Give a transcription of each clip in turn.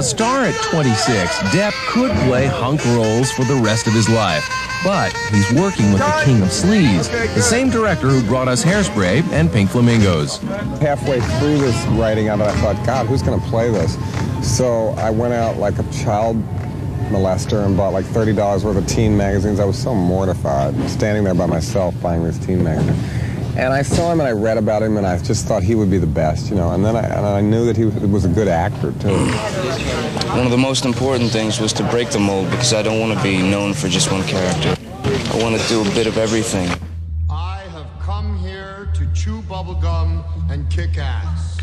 A star at 26, Depp could play hunk roles for the rest of his life. But he's working with the king of sleaze, the same director who brought us Hairspray and Pink Flamingos. Halfway through this writing it, I thought, God, who's going to play this? So I went out like a child molester and bought like $30 worth of teen magazines. I was so mortified, standing there by myself buying this teen magazine. And I saw him and I read about him and I just thought he would be the best, you know. And then I, and I knew that he was a good actor, too. One of the most important things was to break the mold because I don't want to be known for just one character. I want to do a bit of everything. I have come here to chew bubblegum and kick ass.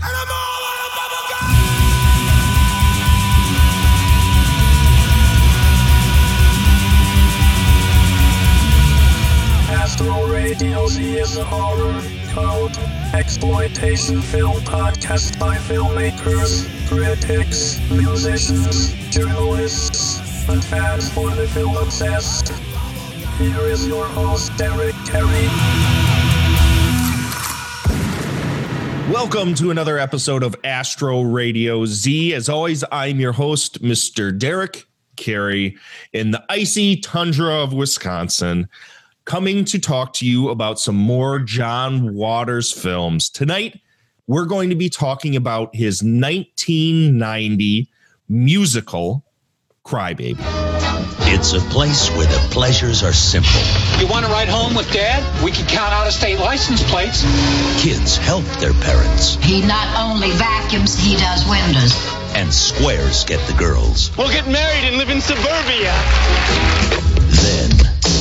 Astro Radio Z is a horror, exploitation film podcast by filmmakers, critics, musicians, journalists, and fans for the film obsessed. Here is your host, Derek Carey. Welcome to another episode of Astro Radio Z. As always, I'm your host, Mr. Derek Carey, in the icy tundra of Wisconsin, coming to talk to you about some more John Waters films. Tonight, we're going to be talking about his 1990 musical, Crybaby. It's a place where the pleasures are simple. You want to ride home with Dad? We can count out of state license plates. Kids help their parents, He not only vacuums, he does windows. and squares get the girls. We'll get married and live in suburbia. Then came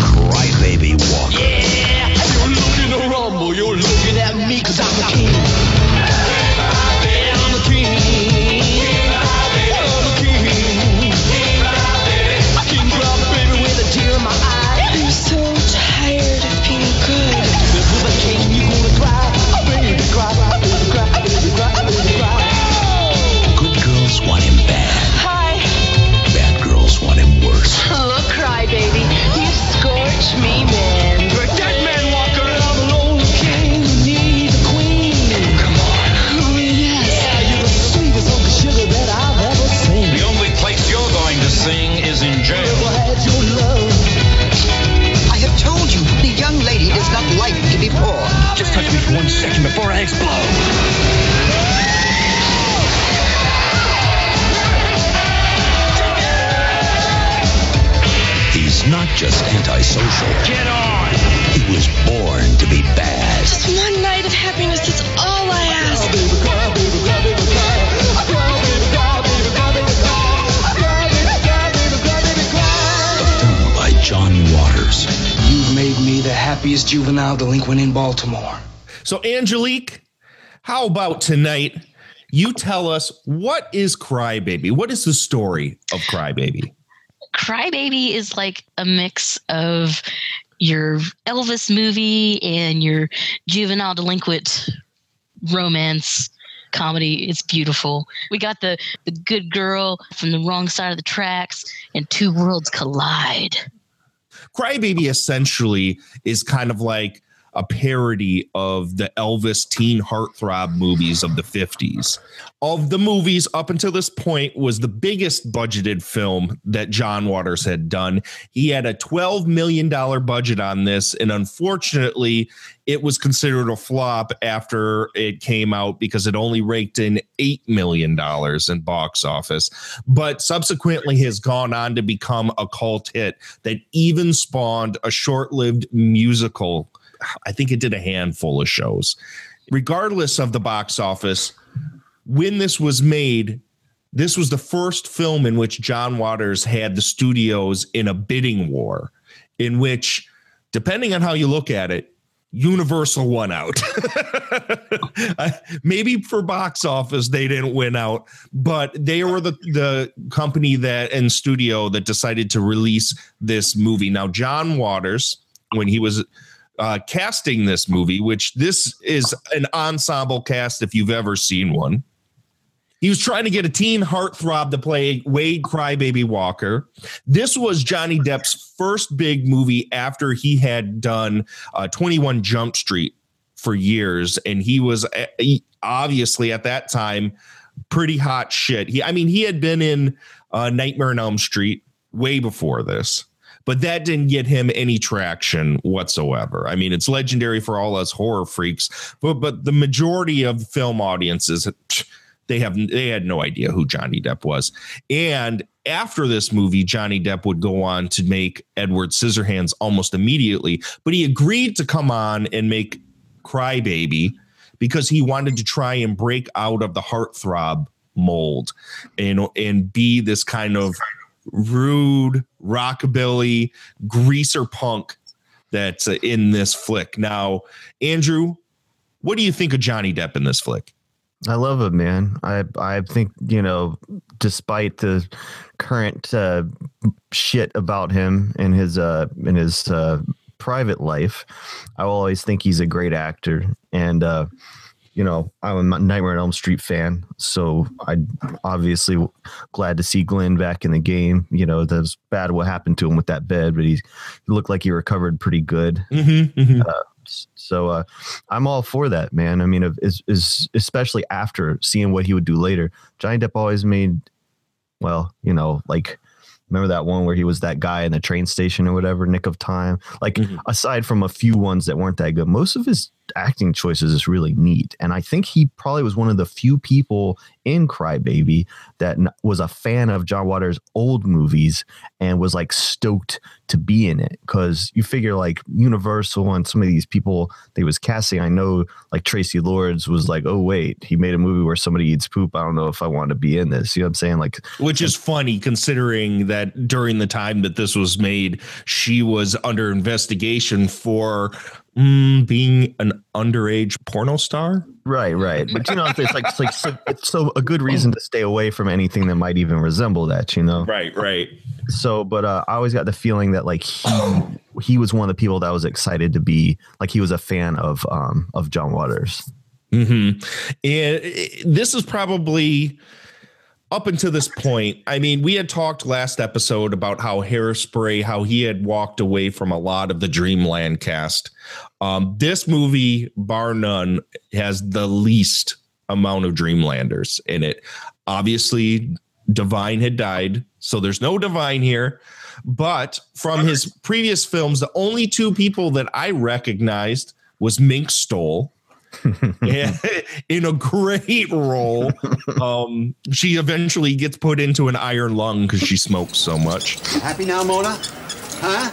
Crybaby Walker. Yeah, you're looking to rumble. You're looking at me because I'm the king. Just antisocial. Get on! He was born to be bad. Just one night of happiness, that's all I ask. Baby, cry, baby, cry, baby, cry. Cry, baby, cry, baby, cry, baby, cry. Cry, baby, cry, baby, cry, baby, cry. Film by John Waters. You've made me the happiest juvenile delinquent in Baltimore. So, Angelique, how about tonight? You tell us what is Crybaby? What is the story of Crybaby? Crybaby is like a mix of your Elvis movie and your juvenile delinquent romance comedy. It's beautiful. We got the the good girl from the wrong side of the tracks, and two worlds collide. Crybaby essentially is kind of like a parody of the Elvis teen heartthrob movies of the 50s. Of the movies up until this point was the biggest budgeted film that John Waters had done. He had a 12 million dollar budget on this and unfortunately it was considered a flop after it came out because it only raked in 8 million dollars in box office but subsequently has gone on to become a cult hit that even spawned a short-lived musical I think it did a handful of shows. Regardless of the box office, when this was made, this was the first film in which John Waters had the studios in a bidding war, in which, depending on how you look at it, Universal won out. Uh, maybe for box office they didn't win out, but they were the the company that and studio that decided to release this movie. Now John Waters, when he was uh, casting this movie, which this is an ensemble cast if you've ever seen one. He was trying to get a teen heartthrob to play Wade Crybaby Walker. This was Johnny Depp's first big movie after he had done uh, 21 Jump Street for years. And he was he- obviously at that time pretty hot shit. He, I mean, he had been in uh, Nightmare on Elm Street way before this, but that didn't get him any traction whatsoever. I mean, it's legendary for all us horror freaks, but but the majority of film audiences. They have they had no idea who Johnny Depp was, and after this movie, Johnny Depp would go on to make Edward Scissorhands almost immediately. But he agreed to come on and make Crybaby because he wanted to try and break out of the heartthrob mold and and be this kind of rude rockabilly greaser punk that's uh, in this flick. Now, Andrew, what do you think of Johnny Depp in this flick? I love him, man. I I think you know, despite the current uh, shit about him and his uh in his uh, private life, I always think he's a great actor. And uh, you know, I'm a Nightmare on Elm Street fan, so I obviously glad to see Glenn back in the game. You know, that's bad what happened to him with that bed, but he, he looked like he recovered pretty good. Mm-hmm, Uh, so uh, I'm all for that, man. I mean, is, is especially after seeing what he would do later. Johnny Depp always made, well, you know, like remember that one where he was that guy in the train station or whatever, Nick of Time. Like aside from a few ones that weren't that good, most of his acting choices is really neat. And I think he probably was one of the few people in Crybaby that was a fan of John Waters' old movies and was like stoked to be in it. Cause you figure like Universal and some of these people they was casting, I know like Traci Lords was like, oh wait, he made a movie where somebody eats poop. I don't know if I want to be in this. You know what I'm saying? Like Which is funny considering that during the time that this was made, she was under investigation for mm, being an underage porno star. Right, right. But you know, it's like it's like so, it's so a good reason to stay away from anything that might even resemble that. You know. Right, right. So, but uh, I always got the feeling that like he he was one of the people that was excited to be like he was a fan of um of John Waters. hmm And uh, this is probably up until this point. I mean, we had talked last episode about how Hairspray, how he had walked away from a lot of the Dreamland cast. Um, this movie, bar none, has the least amount of Dreamlanders in it. Obviously, Divine had died, so there's no Divine here. But from his previous films, the only two people that I recognized was Mink Stole. in a great role. Um, she eventually gets put into an iron lung because she smokes so much. Happy now, Mona? Huh?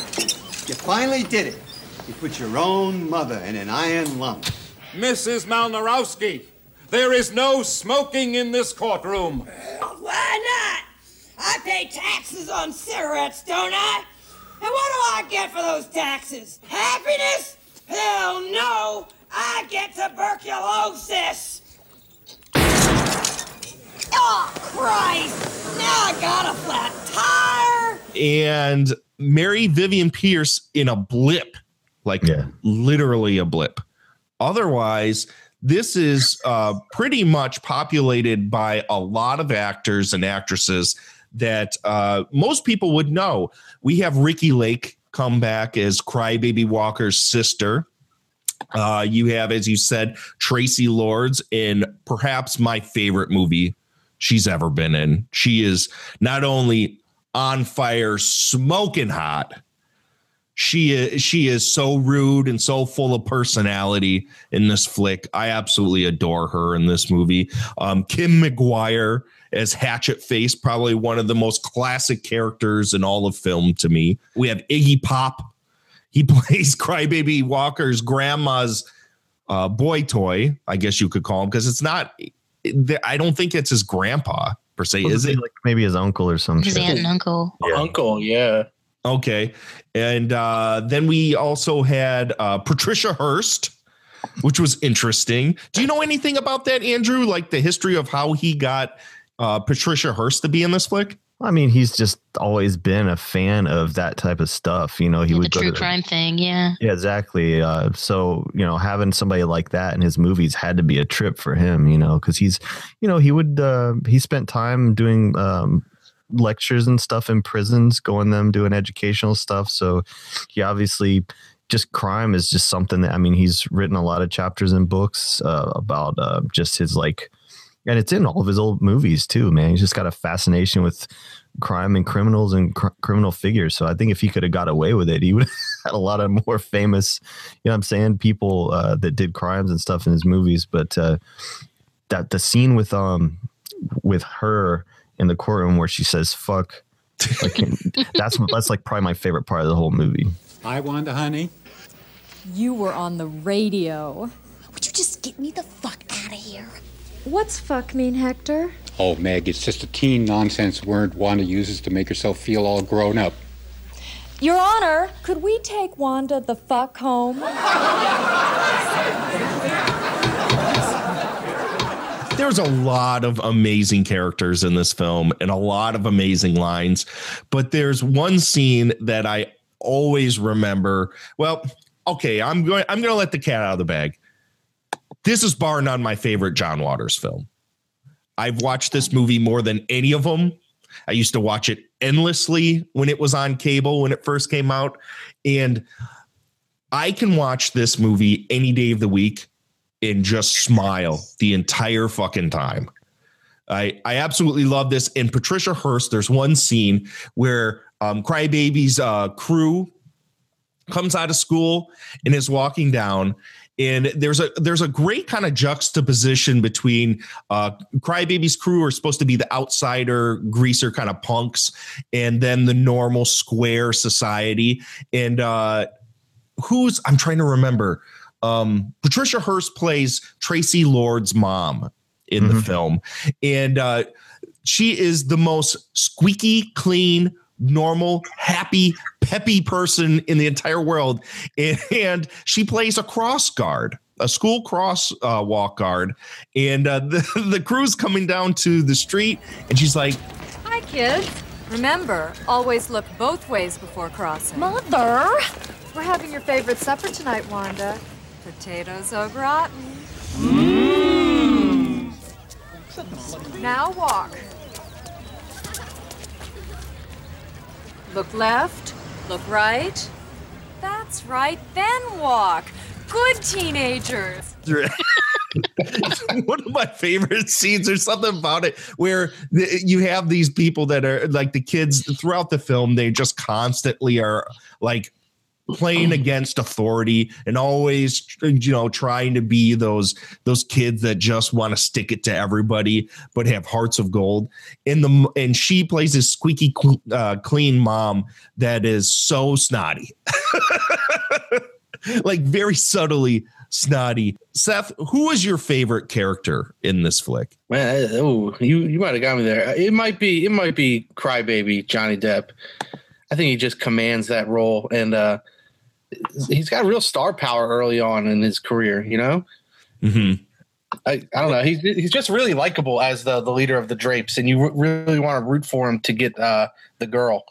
You finally did it. You put your own mother in an iron lung. Mrs. Malnarowski, there is no smoking in this courtroom. Why not? I pay taxes on cigarettes, don't I? And what do I get for those taxes? Happiness? Hell no! I get tuberculosis! Oh, Christ! Now I got a flat tire! And Mary Vivian Pearce in a blip, like literally a blip. Otherwise, this is uh, pretty much populated by a lot of actors and actresses that uh, most people would know. We have Ricki Lake come back as Crybaby Walker's sister. Uh, you have, as you said, Traci Lords in perhaps my favorite movie she's ever been in. She is not only on fire, smoking hot. She is she is so rude and so full of personality in this flick. I absolutely adore her in this movie. Um, Kim McGuire as Hatchet Face, probably one of the most classic characters in all of film to me. We have Iggy Pop. He plays Crybaby Walker's grandma's uh, boy toy, I guess you could call him, because it's not. I don't think it's his grandpa per se, is it? Like maybe his uncle or some His shit. aunt and uncle. Uncle, yeah. Okay. And uh, then we also had uh, Patricia Hearst, which was interesting. Do you know anything about that, Andrew? Like the history of how he got uh, Patricia Hearst to be in this flick? I mean, he's just always been a fan of that type of stuff. You know, he the would go true to crime thing, yeah. Yeah, exactly. Uh, so you know, having somebody like that in his movies had to be a trip for him. You know, because he's, you know, he would uh, he spent time doing um, lectures and stuff in prisons, going them doing educational stuff. So he obviously just crime is just something that I mean, he's written a lot of chapters in books uh, about uh, just his like and it's in all of his old movies too, man. He's just got a fascination with crime and criminals and cr- criminal figures. So I think if he could have got away with it, he would have had a lot of more famous, you know, what I'm saying people uh, that did crimes and stuff in his movies. But uh, that the scene with um with her in the courtroom where she says "fuck," like that's that's like probably my favorite part of the whole movie. I Wanda, honey. You were on the radio. Would you just get me the fuck out of here? What's fuck mean, Hector? Oh, Meg, it's just a teen nonsense word Wanda uses to make herself feel all grown up. Your Honor, could we take Wanda the fuck home? There's a lot of amazing characters in this film and a lot of amazing lines, but there's one scene that I always remember. Well, okay, I'm going I'm going to let the cat out of the bag. This is bar none my favorite John Waters film. I've watched this movie more than any of them. I used to watch it endlessly when it was on cable when it first came out and I can watch this movie any day of the week and just smile the entire fucking time. I I absolutely love this. And Patricia Hearst, there's one scene where um, Crybaby's uh, crew comes out of school and is walking down. And there's a there's a great kind of juxtaposition between uh, Crybaby's crew are supposed to be the outsider greaser kind of punks, and then the normal square society. And uh, who's I'm trying to remember. Um, Patricia Hearst plays Traci Lord's mom in the film, and uh, she is the most squeaky clean, normal, happy, peppy person in the entire world, and, and she plays a cross guard. A school cross uh, walk guard, and uh, the the crew's coming down to the street, and she's like, Hi, kids. Remember, always look both ways before crossing. Mother! We're having your favorite supper tonight, Wanda. Potatoes au gratin. Now walk. Look left, look right. That's right, then walk. Good teenagers. one of my favorite scenes or something about it where you have these people that are like the kids throughout the film they just constantly are like playing against authority and always you know trying to be those those kids that just want to stick it to everybody but have hearts of gold. And the and she plays this squeaky cl- uh, clean mom that is so snotty. Like very subtly snotty. Seth who is your favorite character in this flick? Man, I- oh, you you might have got me there. It might be it might be Crybaby Johnny Depp. I think he just commands that role, and uh, he's got real star power early on in his career. You know, mm-hmm. I, I don't know. He's he's just really likable as the the leader of the Drapes, and you r- really want to root for him to get uh, the girl.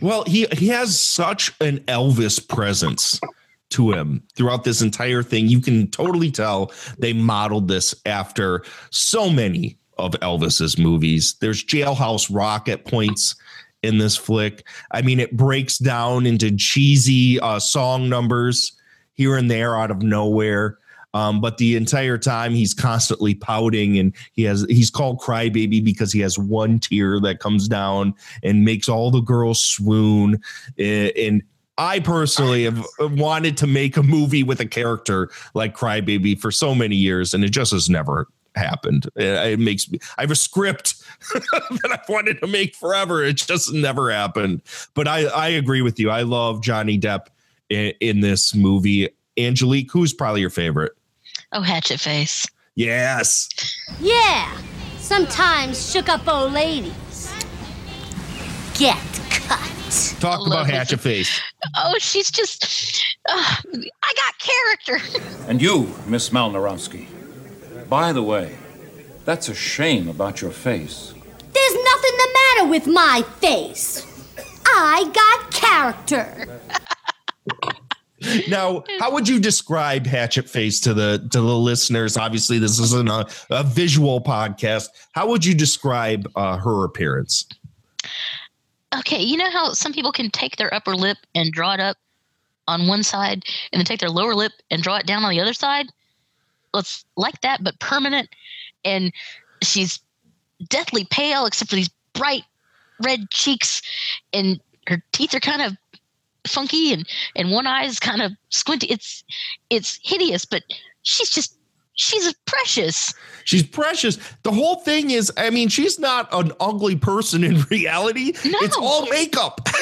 Well, he he has such an Elvis presence to him throughout this entire thing. You can totally tell they modeled this after so many of Elvis's movies. There's Jailhouse Rock at points in this flick. I mean, it breaks down into cheesy uh, song numbers here and there out of nowhere. Um, but the entire time he's constantly pouting and he has he's called crybaby because he has one tear that comes down and makes all the girls swoon and I personally have wanted to make a movie with a character like Crybaby for so many years, and it just has never happened. It, it makes me. I have a script that I've wanted to make forever. It just never happened. But I, I agree with you. I love Johnny Depp in, in this movie. Angelique, who's probably your favorite? Oh, Hatchet Face. Yes. Yeah, sometimes shook up old ladies. Get cut. Talk about Hatchet Face. Oh, she's just. Uh, I got character. And you, Miss Malnarovsky. By the way, that's a shame about your face. There's nothing the matter with my face. I got character. Now, how would you describe Hatchet Face to the to the listeners? Obviously, this isn't a, a visual podcast. How would you describe uh, her appearance? Okay, you know how some people can take their upper lip and draw it up on one side and then take their lower lip and draw it down on the other side? Well, it's like that, but permanent. And she's deathly pale except for these bright red cheeks and her teeth are kind of funky and and one eye is kind of squinty it's it's hideous but she's just she's precious She's precious. The whole thing is, I mean, she's not an ugly person in reality. It's all makeup.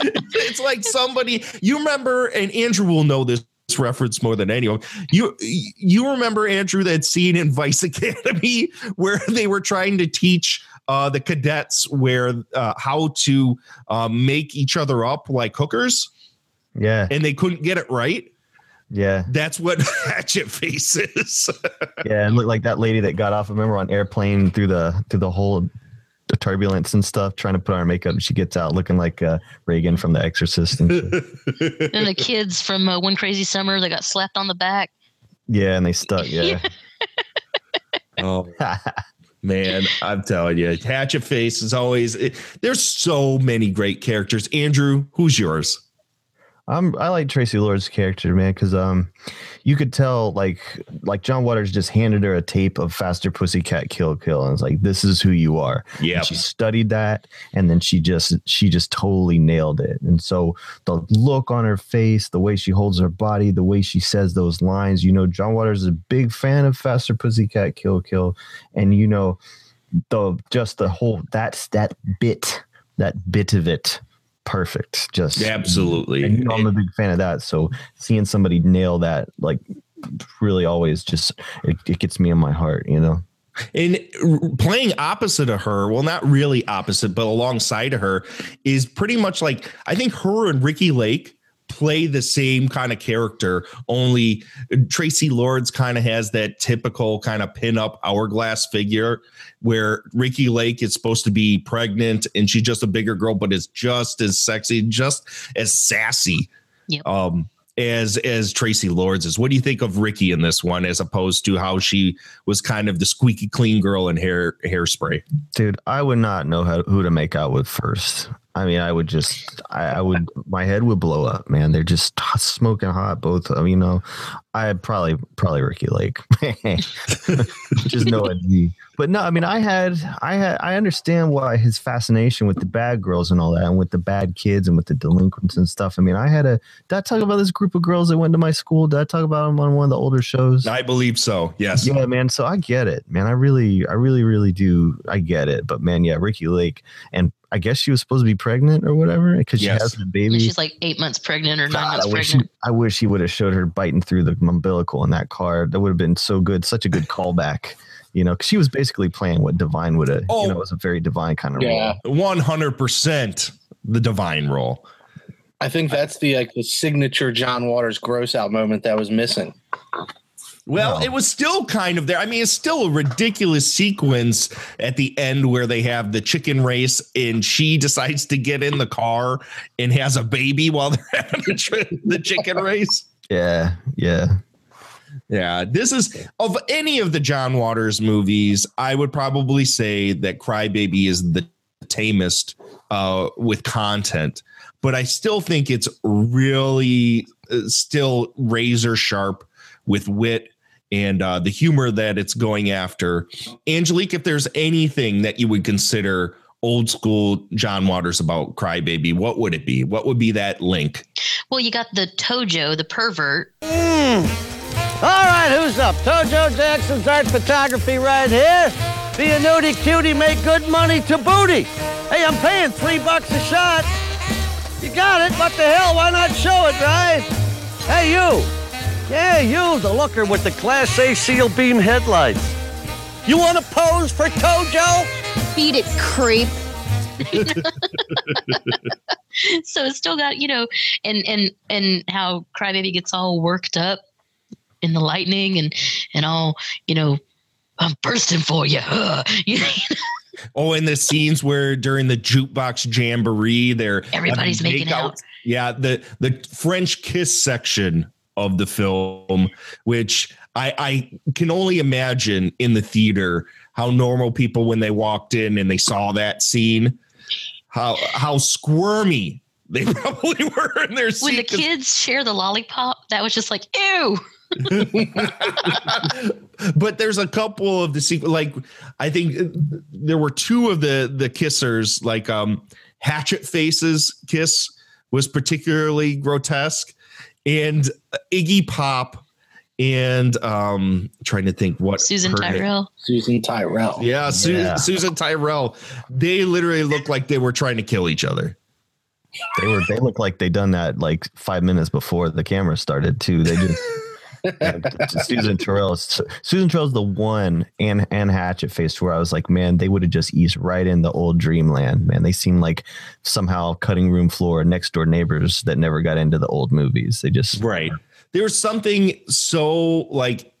it's like somebody you remember, and Andrew will know this reference more than anyone. You you remember Andrew that scene in Vice Academy where they were trying to teach uh, the cadets where uh, how to uh, make each other up like hookers, Yeah. and they couldn't get it right. Yeah. That's what Hatchet Face is. Yeah, and look like that lady that got off. Remember on airplane through the through the whole turbulence and stuff, trying to put on her makeup. She gets out looking like uh, Regan from The Exorcist. And shit. and the kids from uh, one crazy summer they got slapped on the back yeah, and they stuck. Yeah, Oh man, I'm telling you, Hatchet Face is always. It, there's so many great characters. Andrew, who's yours? I'm I like Traci Lord's character, man, because um, you could tell like like John Waters just handed her a tape of Faster Pussycat Kill Kill, and it's like this is who you are. Yeah, she studied that, and then she just she just totally nailed it. And so the look on her face, the way she holds her body, the way she says those lines, you know, John Waters is a big fan of Faster Pussycat Kill Kill, and you know the just the whole that's that bit that bit of it perfect. Just Absolutely. and you know i'm a big fan of that. So seeing somebody nail that like really always just it, it gets me in my heart you know? And playing opposite of her, well, not really opposite, but alongside of her, is pretty much like I think her and Ricki Lake play the same kind of character. Only Traci Lords kind of has that typical kind of pin-up hourglass figure, where Ricki Lake is supposed to be pregnant and she's just a bigger girl, but is just as sexy, just as sassy. Um, as as Traci Lords is. What do you think of Ricki in this one, as opposed to how she was kind of the squeaky clean girl in hair hairspray? dude i would not know how, who to make out with first i mean i would just I, I would my head would blow up man they're just smoking hot both of 'em, you know i probably probably ricki lake just no idea but no i mean i had i had i understand why his fascination with the bad girls and all that and with the bad kids and with the delinquents and stuff i mean i had a did i talk about this group of girls that went to my school did i talk about them on one of the older shows I believe so. Yes. yeah, man. So I get it, man. I really, I really, really do. I get it. But man, yeah, Ricki Lake, and I guess she was supposed to be pregnant or whatever because she has the baby. She's like eight months pregnant or nine months I wish, pregnant. he, I wish he would have showed her biting through the umbilical in that car. That would have been so good, such a good callback. You know, because she was basically playing what Divine would have. You oh. know, it was a very Divine kind of role. one hundred percent the divine role. I think that's the like the signature John Waters gross out moment that was missing. Well, it was still kind of there. I mean, it's still a ridiculous sequence at the end where they have the chicken race and she decides to get in the car and has a baby while they're having the, the chicken race. Yeah, yeah. Yeah, this is of any of the John Waters movies, I would probably say that Crybaby is the tamest uh, with content, but I still think it's really uh, still razor sharp with wit and uh, the humor that it's going after. Angelique, if there's anything that you would consider old school John Waters about Crybaby, what would it be? What would be that link? Well, you got the Tojo, the pervert. All right, who's up? Tojo Jackson's art photography right here. Be a nudie cutie, make good money to booty. Hey, I'm paying three bucks a shot. You got it. What the hell? Why not show it, right? Hey, you. Yeah, you, the looker with the Class A seal beam headlights. You want to pose for Tojo? Beat it, creep. so it's still got you know and and and how crybaby gets all worked up in the lightning and and all you know i'm bursting for you huh. You know, Oh, and the scenes where during the jukebox jamboree, they're Everybody's making out. Yeah, the the French kiss section of the film, which I I can only imagine in the theater how normal people when they walked in and they saw that scene, how how squirmy they probably were in their when the kids share the lollipop that was just like ew. But there's a couple of the sequel like i think uh, there were two of the the kissers like um hatchet faces kiss was particularly grotesque and iggy pop and um trying to think what Susan her name- Tyrrell. Susan Tyrrell. yeah, Su- Yeah. susan tyrrell they literally looked like they were trying to kill each other They were they looked like they done that like five minutes before the camera started too. They just yeah, Susan Tyrrell. Susan Tyrrell's the one and and Hatchet faced where I was like, man, they would have just eased right in the old dreamland. Man, they seem like somehow cutting room floor next door neighbors that never got into the old movies. They just right There was something so like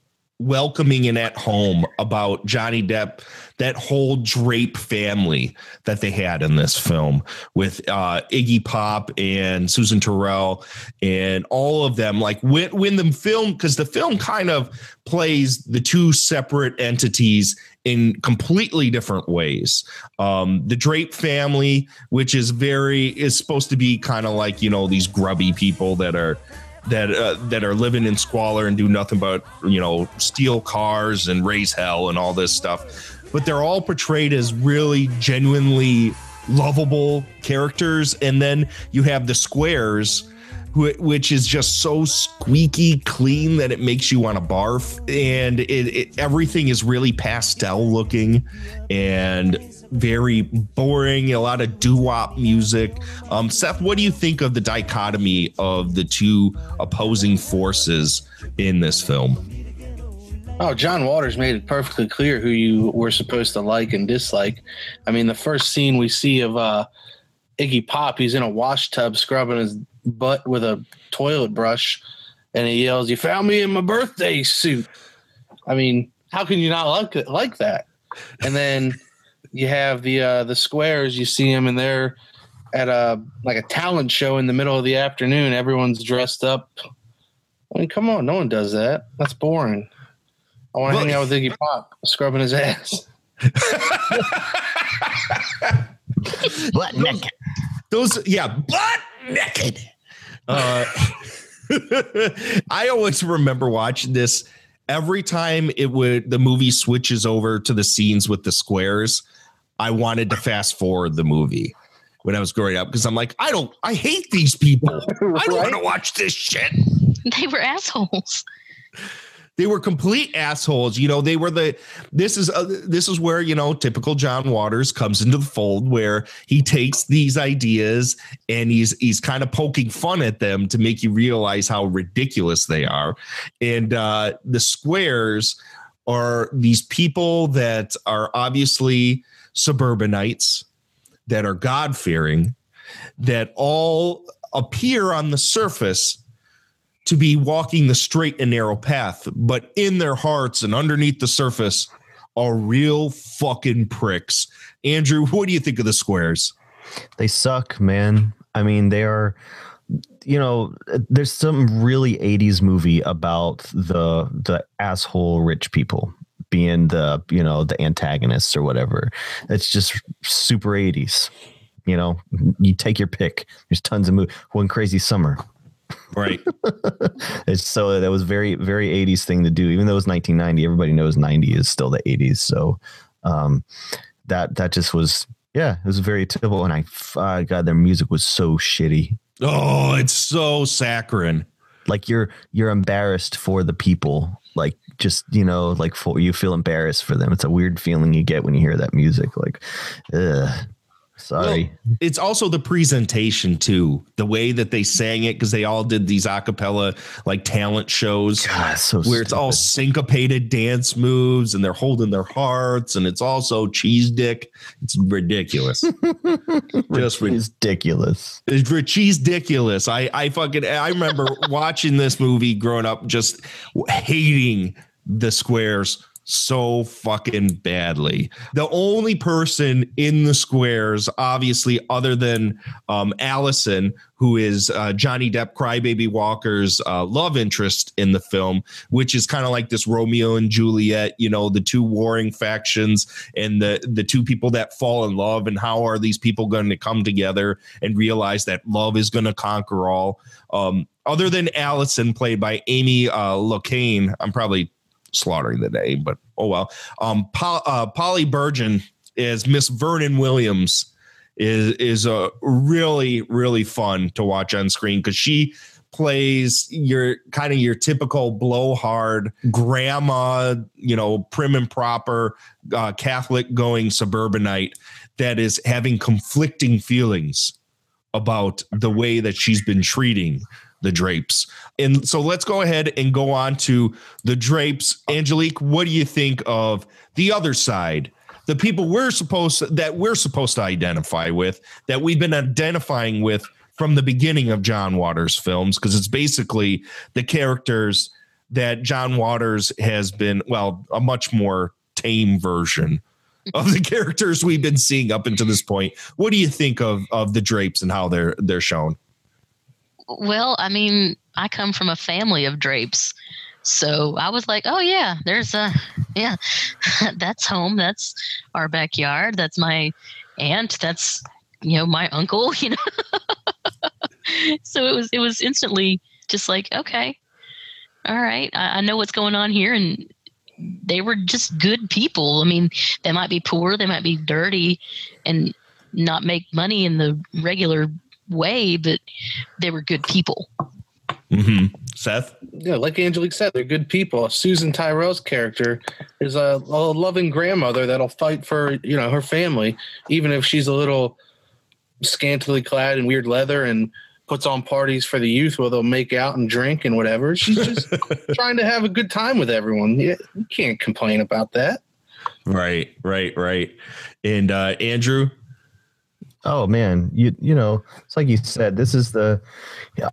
welcoming and at home about Johnny Depp, that whole Drape family that they had in this film with uh, Iggy Pop and Susan Tyrrell and all of them. Like when when the film, because the film kind of plays the two separate entities in completely different ways. Um, the Drape family, which is very is supposed to be kind of like you know these grubby people that are that uh, that are living in squalor and do nothing but you know steal cars and raise hell and all this stuff. But they're all portrayed as really genuinely lovable characters. And then you have the squares which is just so squeaky clean that it makes you want to barf. And it, it everything is really pastel looking. And very boring a lot of doo-wop music um seth what do you think of the dichotomy of the two opposing forces in this film Oh, John Waters made it perfectly clear who you were supposed to like and dislike. I mean, the first scene we see of uh, Iggy Pop, he's in a wash tub scrubbing his butt with a toilet brush, and he yells, "You found me in my birthday suit." I mean, how can you not like like that? And then you have the uh, the squares. You see them, and they're at a like a talent show in the middle of the afternoon. Everyone's dressed up. I mean, come on, no one does that. That's boring. I want to hang out with Iggy Pop, scrubbing his ass. butt naked. Those, yeah, butt naked. Uh, I always remember watching this every time it would the movie switches over to the scenes with the squares. I wanted to fast forward the movie when I was growing up because I'm like, I don't, I hate these people. I don't want to watch this shit. They were assholes. They were complete assholes. You know, they were the. This is uh, this is where you know typical John Waters comes into the fold, where he takes these ideas and he's he's kind of poking fun at them to make you realize how ridiculous they are. And uh, the squares are these people that are obviously suburbanites that are God fearing, that all appear on the surface to be walking the straight and narrow path, but in their hearts and underneath the surface are real fucking pricks. Andrew, what do you think of the squares? They suck, man. I mean, they are you know, there's some really 80s movie about the the asshole rich people being the, you know, the antagonists or whatever. It's just super 80s. You know, you take your pick. There's tons of movie. One crazy summer. Right. it's so that was very very 80s thing to do even though it was 1990 everybody knows 90 is still the 80s so um that that just was yeah it was very typical and i uh, god their music was so shitty oh it's so saccharine like you're you're embarrassed for the people like just you know like for you feel embarrassed for them. It's a weird feeling you get when you hear that music like ugh, sorry Well, it's also the presentation too, the way that they sang it because they all did these acapella like talent shows God, so where it's all syncopated dance moves and they're holding their hearts and it's also cheese dick. It's ridiculous. Just ridiculous it's ridiculous. I I fucking I remember watching this movie growing up, just hating the squares so fucking badly. The only person in the squares, obviously, other than um, Allison, who is uh, Johnny Depp, Crybaby Walker's uh, love interest in the film, which is kind of like this Romeo and Juliet, you know, the two warring factions and the the two people that fall in love, and how are these people going to come together and realize that love is going to conquer all. Um, other than Allison, played by Amy uh, Locane. I'm probably slaughtering the name, but oh well. Um, uh, Polly Bergen is Miss Vernon Williams. Is is a really really fun to watch on screen because she plays your kind of your typical blowhard grandma, you know, prim and proper uh, Catholic going suburbanite that is having conflicting feelings about the way that she's been treating the drapes. And so let's go ahead and go on to the drapes. Angelique, what do you think of the other side? The people we're supposed that we're supposed to identify with, that we've been identifying with from the beginning of John Waters films, because it's basically the characters that John Waters has been, well, a much more tame version of the characters we've been seeing up until this point. What do you think of of the drapes and how they're they're shown? Well, I mean, I come from a family of drapes. So I was like, oh yeah, there's a yeah, that's home. That's our backyard. That's my aunt. That's you know my uncle. You know, so it was it was instantly just like okay, all right, I, I know what's going on here, and they were just good people. I mean, they might be poor, they might be dirty, and not make money in the regular way, but they were good people. Mm-hmm. Seth? Yeah, like Angelique said, they're good people. Susan Tyrrell's character is a, a loving grandmother that'll fight for you know her family, even if she's a little scantily clad in weird leather and puts on parties for the youth where they'll make out and drink and whatever. She's just trying to have a good time with everyone. Yeah, you can't complain about that. Right, right, right. And uh Andrew, Oh man, you you know, it's like you said. This is the,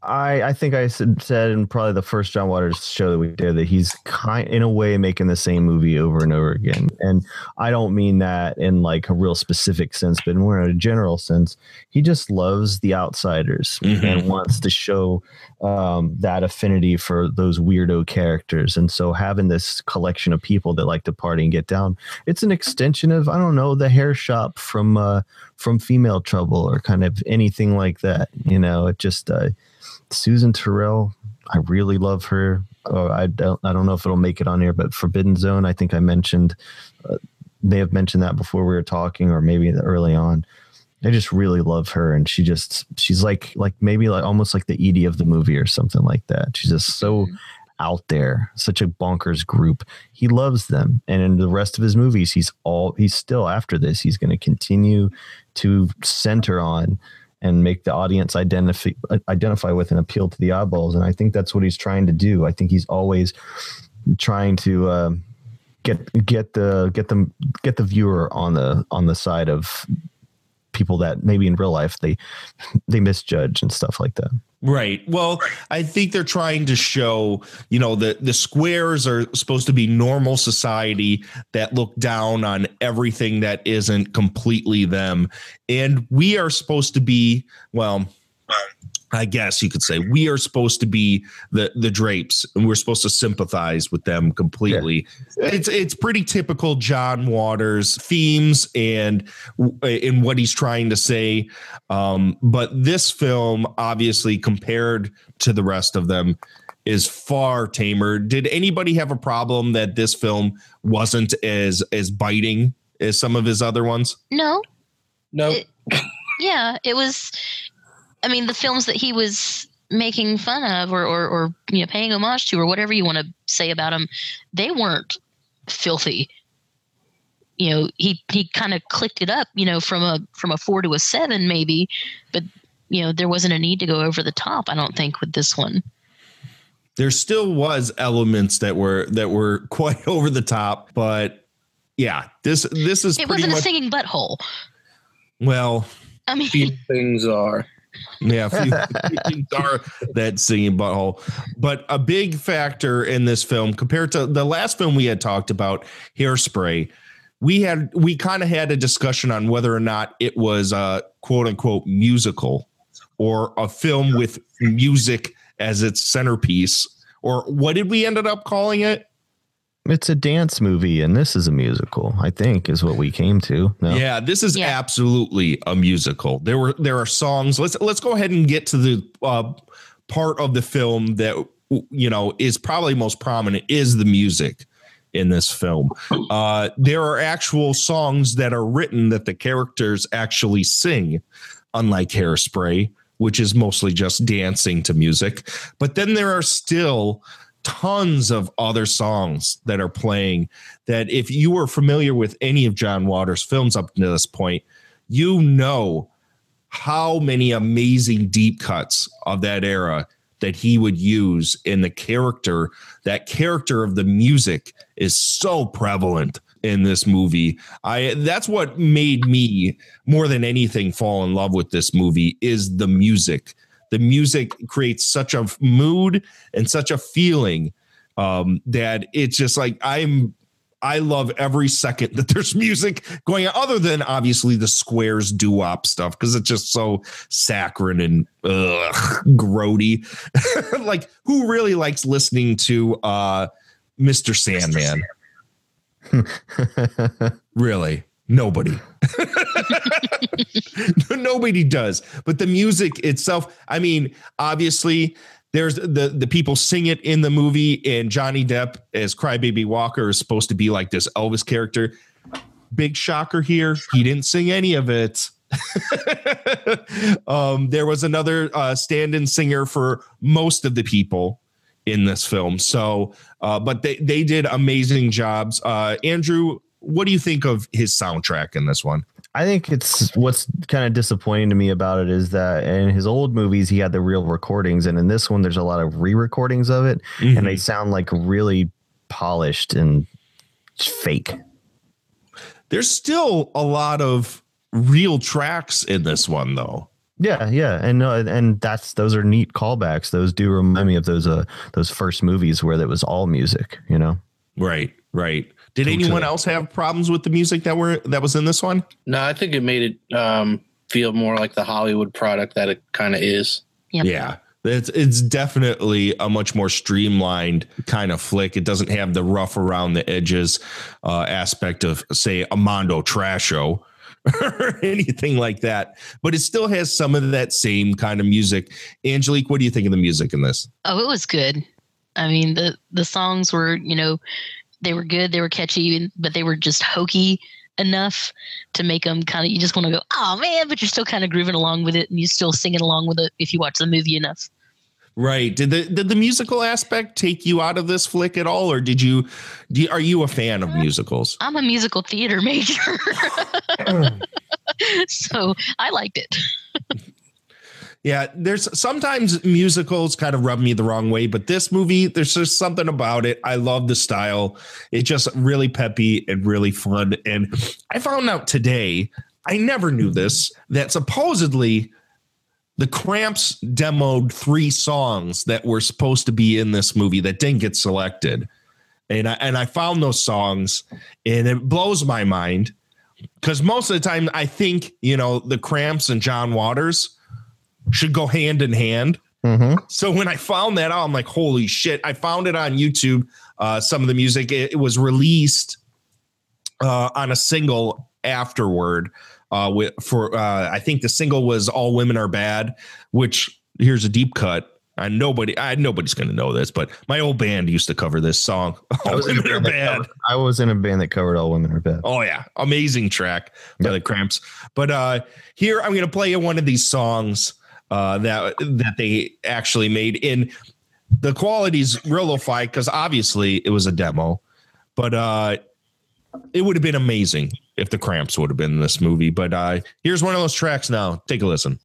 I I think I said, said in probably the first John Waters show that we did that he's kind in a way making the same movie over and over again. And I don't mean that in like a real specific sense, but more in a general sense. He just loves the outsiders Mhm. and wants to show um, that affinity for those weirdo characters. And so having this collection of people that like to party and get down, it's an extension of I don't know the hair shop from uh, from Female Trouble or kind of anything like that. You know, it just uh, Susan Tyrrell. I really love her. Oh, I don't. I don't know if it'll make it on here, but Forbidden Zone. I think I mentioned. Uh, may have mentioned that before we were talking, or maybe early on. I just really love her, and she just she's like like maybe like almost like the Edie of the movie or something like that. She's just so out there, such a bonkers group. He loves them, and in the rest of his movies, he's all he's still after this. He's going to continue to center on and make the audience identify identify with and appeal to the eyeballs. And I think that's what he's trying to do. I think he's always trying to. Uh, Get get the get them get the viewer on the on the side of people that maybe in real life they they misjudge and stuff like that. Right. Well, I think they're trying to show, you know, the the squares are supposed to be normal society that look down on everything that isn't completely them. And we are supposed to be, well, I guess you could say we are supposed to be the the drapes and we're supposed to sympathize with them completely. It's it's pretty typical John Waters themes and in what he's trying to say. Um, but this film, obviously, compared to the rest of them, is far tamer. Did anybody have a problem that this film wasn't as as biting as some of his other ones? No. No. yeah, it was. I mean, the films that he was making fun of, or or, or you know, paying homage to, or whatever you want to say about him, they weren't filthy. You know, he he kind of clicked it up, you know, from a from a four to a seven, maybe, but you know, there wasn't a need to go over the top. I don't think with this one. there still was elements that were that were quite over the top but yeah this this is It wasn't a singing butthole. well I mean, things are. Yeah few, things are that singing butthole. But a big factor in this film compared to the last film we had talked about hairspray we had we kind of had a discussion on whether or not it was a quote unquote musical or a film with music as its centerpiece or what did we ended up calling it It's a dance movie, and this is a musical. I think is what we came to. No? Yeah, this is absolutely a musical. There were there are songs. Let's let's go ahead and get to the uh, part of the film that you know is probably most prominent is the music in this film. Uh, there are actual songs that are written that the characters actually sing, unlike Hairspray, which is mostly just dancing to music. But then there are still tons of other songs that are playing that if you were familiar with any of John Waters' films up to this point, you know how many amazing deep cuts of that era that he would use in the character. That character of the music is so prevalent in this movie. I that's what made me more than anything fall in love with this movie is the music the music creates such a mood and such a feeling um, that it's just like i'm I love every second that there's music going on, other than obviously the squares doo wop stuff, because it's just so saccharine and ugh, grody. like, who really likes listening to uh, Mr. Sandman? really? Nobody. Nobody does. But the music itself, I mean, obviously, there's the the people sing it in the movie, and Johnny Depp as Crybaby Walker is supposed to be like this Elvis character. Big shocker here, he didn't sing any of it. um, there was another uh, stand-in singer for most of the people in this film. So, uh, but they they did amazing jobs. Uh, Andrew, what do you think of his soundtrack in this one? I think it's what's kind of disappointing to me about it is that in his old movies he had the real recordings, and in this one there's a lot of re-recordings of it, and they sound like really polished and fake. There's still a lot of real tracks in this one, though. Yeah, yeah, and uh, and that's those are neat callbacks. Those do remind me of those uh those first movies where it was all music. You know, right, right. Did Totally. anyone else have problems with the music that were that was in this one? No, I think it made it um, feel more like the Hollywood product that it kind of is. Yeah. It's it's definitely a much more streamlined kind of flick. It doesn't have the rough around the edges uh, aspect of say a Mondo Trasho or anything like that. But it still has some of that same kind of music. Angelique, what do you think of the music in this? Oh, it was good. I mean, the the songs were, you know, they were good, they were catchy, but they were just hokey enough to make them kind of you just want to go, oh man, but you're still kind of grooving along with it, and you're still singing along with it if you watch the movie enough. Right. Did the did the musical aspect take you out of this flick at all, or did you? Do you are you a fan of musicals? I'm a musical theater major, so I liked it. Yeah, there's sometimes musicals kind of rub me the wrong way, but this movie, there's just something about it. I love the style. It's just really peppy and really fun. And I found out today, I never knew this, that supposedly the Cramps demoed three songs that were supposed to be in this movie that didn't get selected. And I, and I found those songs and it blows my mind because most of the time I think, you know, the Cramps and John Waters should go hand in hand. So when I found that out, I'm like, holy shit! I found it on YouTube. Uh, some of the music it, it was released uh, on a single afterward. Uh, with for uh, I think the single was "All Women Are Bad," which here's a deep cut. And nobody, I nobody's gonna know this, but my old band used to cover this song. All was women are bad. covered- I was in a band that covered all women are bad. Oh yeah, amazing track by the Cramps. But uh here I'm gonna play you one of these songs uh that that they actually made in the quality's real lo-fi because obviously it was a demo, but uh it would have been amazing if the Cramps would have been in this movie. But uh here's one of those tracks now. Take a listen.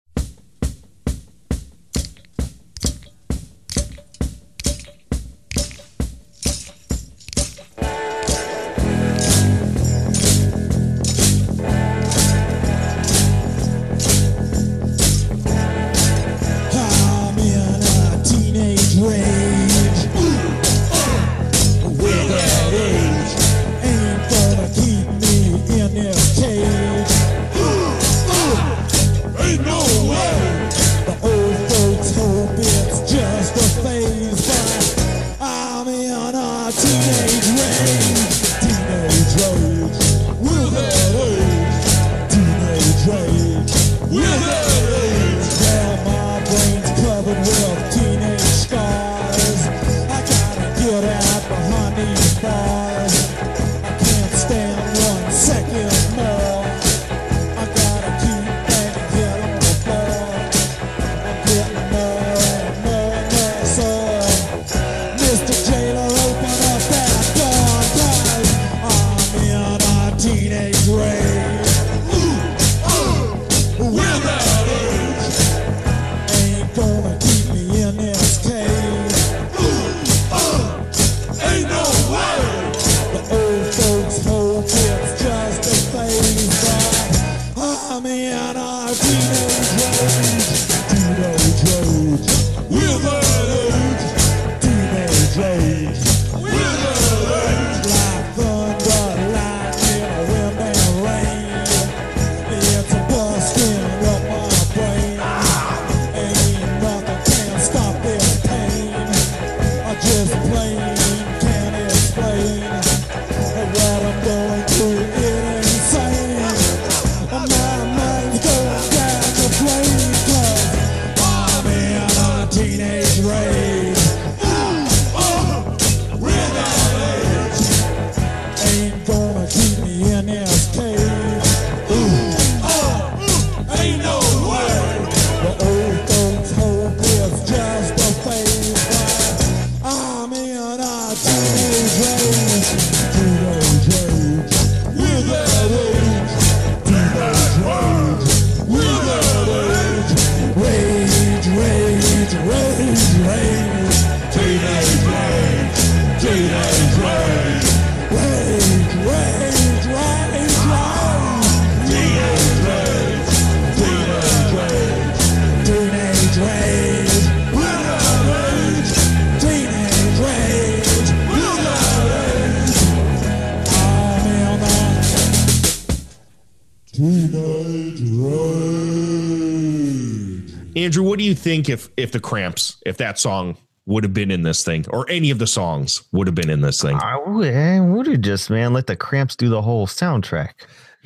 Think if if the Cramps, if that song would have been in this thing, or any of the songs would have been in this thing? I would, I would have just man let the Cramps do the whole soundtrack.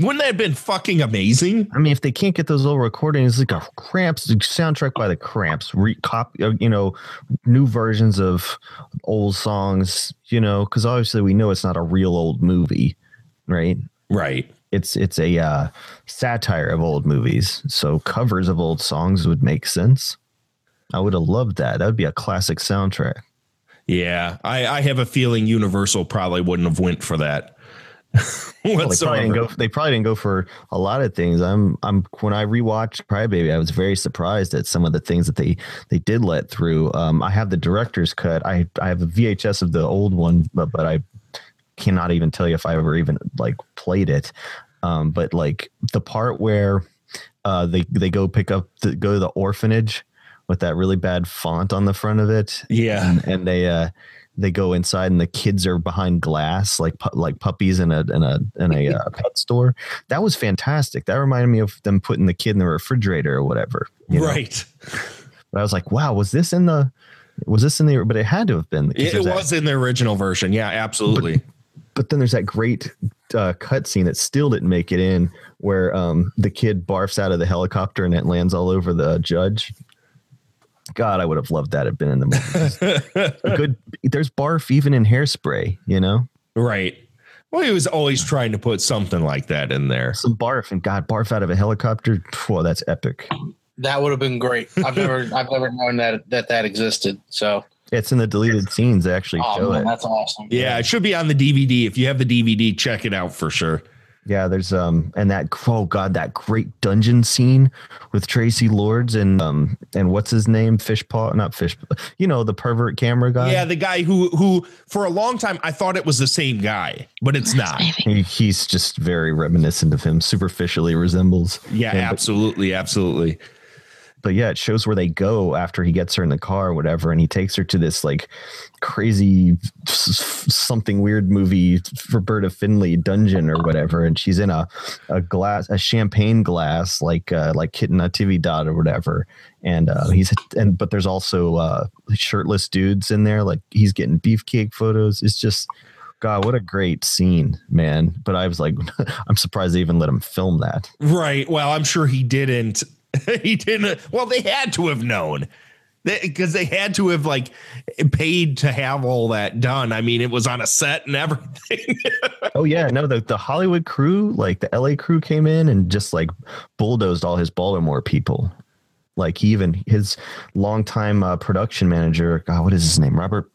Wouldn't that have been fucking amazing? I mean, if they can't get those old recordings, like a Cramps soundtrack by the Cramps, re uh, you know, new versions of old songs, you know, because obviously we know it's not a real old movie, right? Right. It's it's a uh, satire of old movies, so covers of old songs would make sense. I would have loved that. That would be a classic soundtrack. Yeah, I, I have a feeling Universal probably wouldn't have went for that. Well, they probably didn't go. They probably didn't go for a lot of things. I'm. I'm. When I rewatched Crybaby, I was very surprised at some of the things that they they did let through. Um, I have the director's cut. I I have a VHS of the old one, but but I cannot even tell you if I ever even like played it. Um, but like the part where uh, they they go pick up the, go to the orphanage with that really bad font on the front of it. Yeah, and, and they uh, they go inside and the kids are behind glass like pu- like puppies in a in a in a uh, pet store. That was fantastic. That reminded me of them putting the kid in the refrigerator or whatever. you know? Right. But I was like, wow, was this in the was this in the but it had to have been It, that- was in the original version. Yeah, absolutely. but then there's that great uh, cut scene that still didn't make it in where um, the kid barfs out of the helicopter and it lands all over the judge. God, I would have loved that had been in the movie. Good, there's barf even in hairspray, you know? Right. Well, he was always trying to put something like that in there. Some barf and God, barf out of a helicopter. Whoa, that's epic. That would have been great. I've never, I've never known that that that existed. So, It's in the deleted scenes. They actually oh show man, it. that's awesome. Yeah, it should be on the DVD. If you have the DVD, check it out for sure. Yeah, there's um and that oh god that great dungeon scene with Traci Lords and um and what's his name Fishpaw not Fish you know the pervert camera guy Yeah, the guy who who for a long time I thought it was the same guy, but it's not. he, he's just very reminiscent of him superficially resembles Yeah, him, but- absolutely, absolutely. But yeah, it shows where they go after he gets her in the car or whatever, and he takes her to this like crazy something weird movie Roberta Findlay dungeon or whatever, and she's in a a glass a champagne glass like uh, like Kitten Natividad or whatever, and uh, he's and but there's also uh, shirtless dudes in there, like he's getting beefcake photos. It's just. God, what a great scene, man! But I was like, I'm surprised they even let him film that. Right. Well, I'm sure he didn't. he didn't. Well, they had to have known because they, had to have like paid to have all that done. I mean, it was on a set and everything. Oh yeah, no, the, the Hollywood crew, like the LA crew came in and just like bulldozed all his Baltimore people. Like even his longtime uh, production manager, God, what is his name? Robert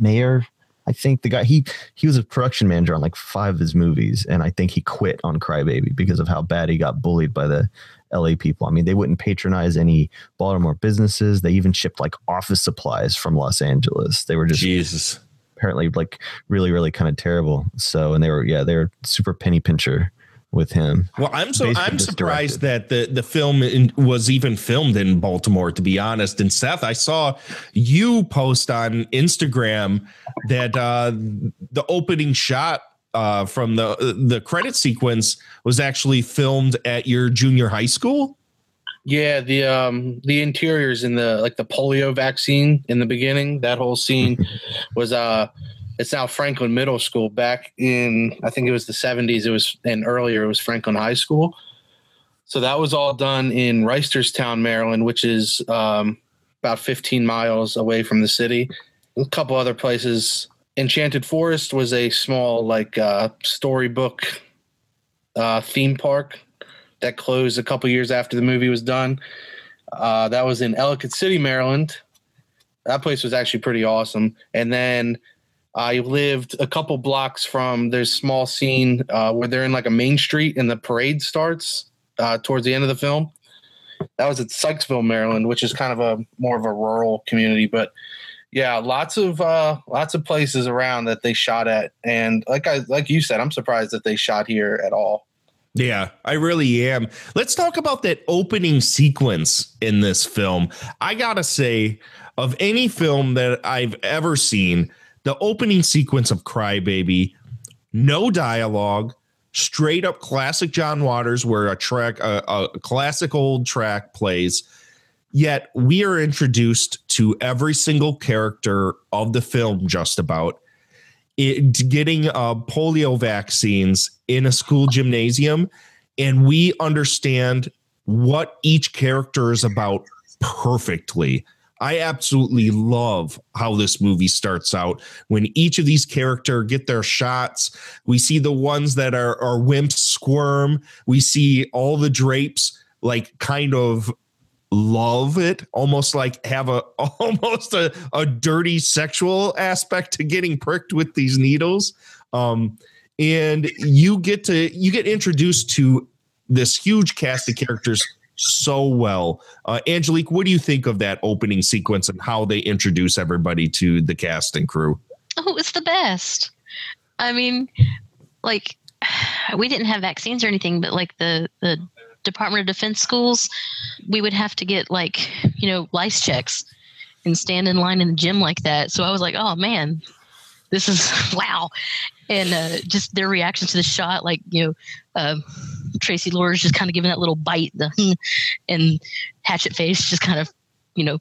Maier. I think the guy he he was a production manager on like five of his movies, and I think he quit on Crybaby because of how bad he got bullied by the LA people. I mean, they wouldn't patronize any Baltimore businesses. They even shipped like office supplies from Los Angeles. They were just Jesus. apparently like really really kind of terrible. So and they were yeah they were super penny pincher with him. Well, I'm so I'm surprised that the the film in, was even filmed in Baltimore. To be honest, and Seth, I saw you post on Instagram that uh, the opening shot uh, from the the credit sequence was actually filmed at your junior high school. Yeah, the um the interiors in the like the polio vaccine in the beginning, that whole scene was uh it's now Franklin Middle School. Back in I think it was the 70s, it was and earlier it was Franklin High School. So that was all done in Reisterstown, Maryland, which is um about 15 miles away from the city. A couple other places. Enchanted Forest was a small like uh storybook uh theme park that closed a couple years after the movie was done. Uh, that was in Ellicott City, Maryland. That place was actually pretty awesome. And then I lived a couple blocks from there's small scene uh, where they're in like a main street and the parade starts uh, towards the end of the film. That was at Sykesville, Maryland, which is kind of a more of a rural community, but yeah, lots of uh, lots of places around that they shot at, and like I like you said, I'm surprised that they shot here at all. Yeah, I really am. Let's talk about that opening sequence in this film. I gotta say, of any film that I've ever seen, the opening sequence of Crybaby, no dialogue, straight up classic John Waters, where a track, a, a classic old track plays. Yet we are introduced to every single character of the film, just about it, getting uh, polio vaccines in a school gymnasium, and we understand what each character is about perfectly. I absolutely love how this movie starts out when each of these character get their shots. We see the ones that are are wimps squirm. We see all the drapes like kind of love it almost like have a almost a, a dirty sexual aspect to getting pricked with these needles. Um and you get to you get introduced to this huge cast of characters so well. Uh angelique what do you think of that opening sequence and how they introduce everybody to the cast and crew? Oh, it's the best. I mean, like we didn't have vaccines or anything, but like the the Department of Defense schools, we would have to get like you know lice checks and stand in line in the gym like that. So I was like, oh man, this is wow, and uh, just their reaction to the shot, like you know, uh, Traci Lords just kind of giving that little bite, the, and Hatchet Face just kind of you know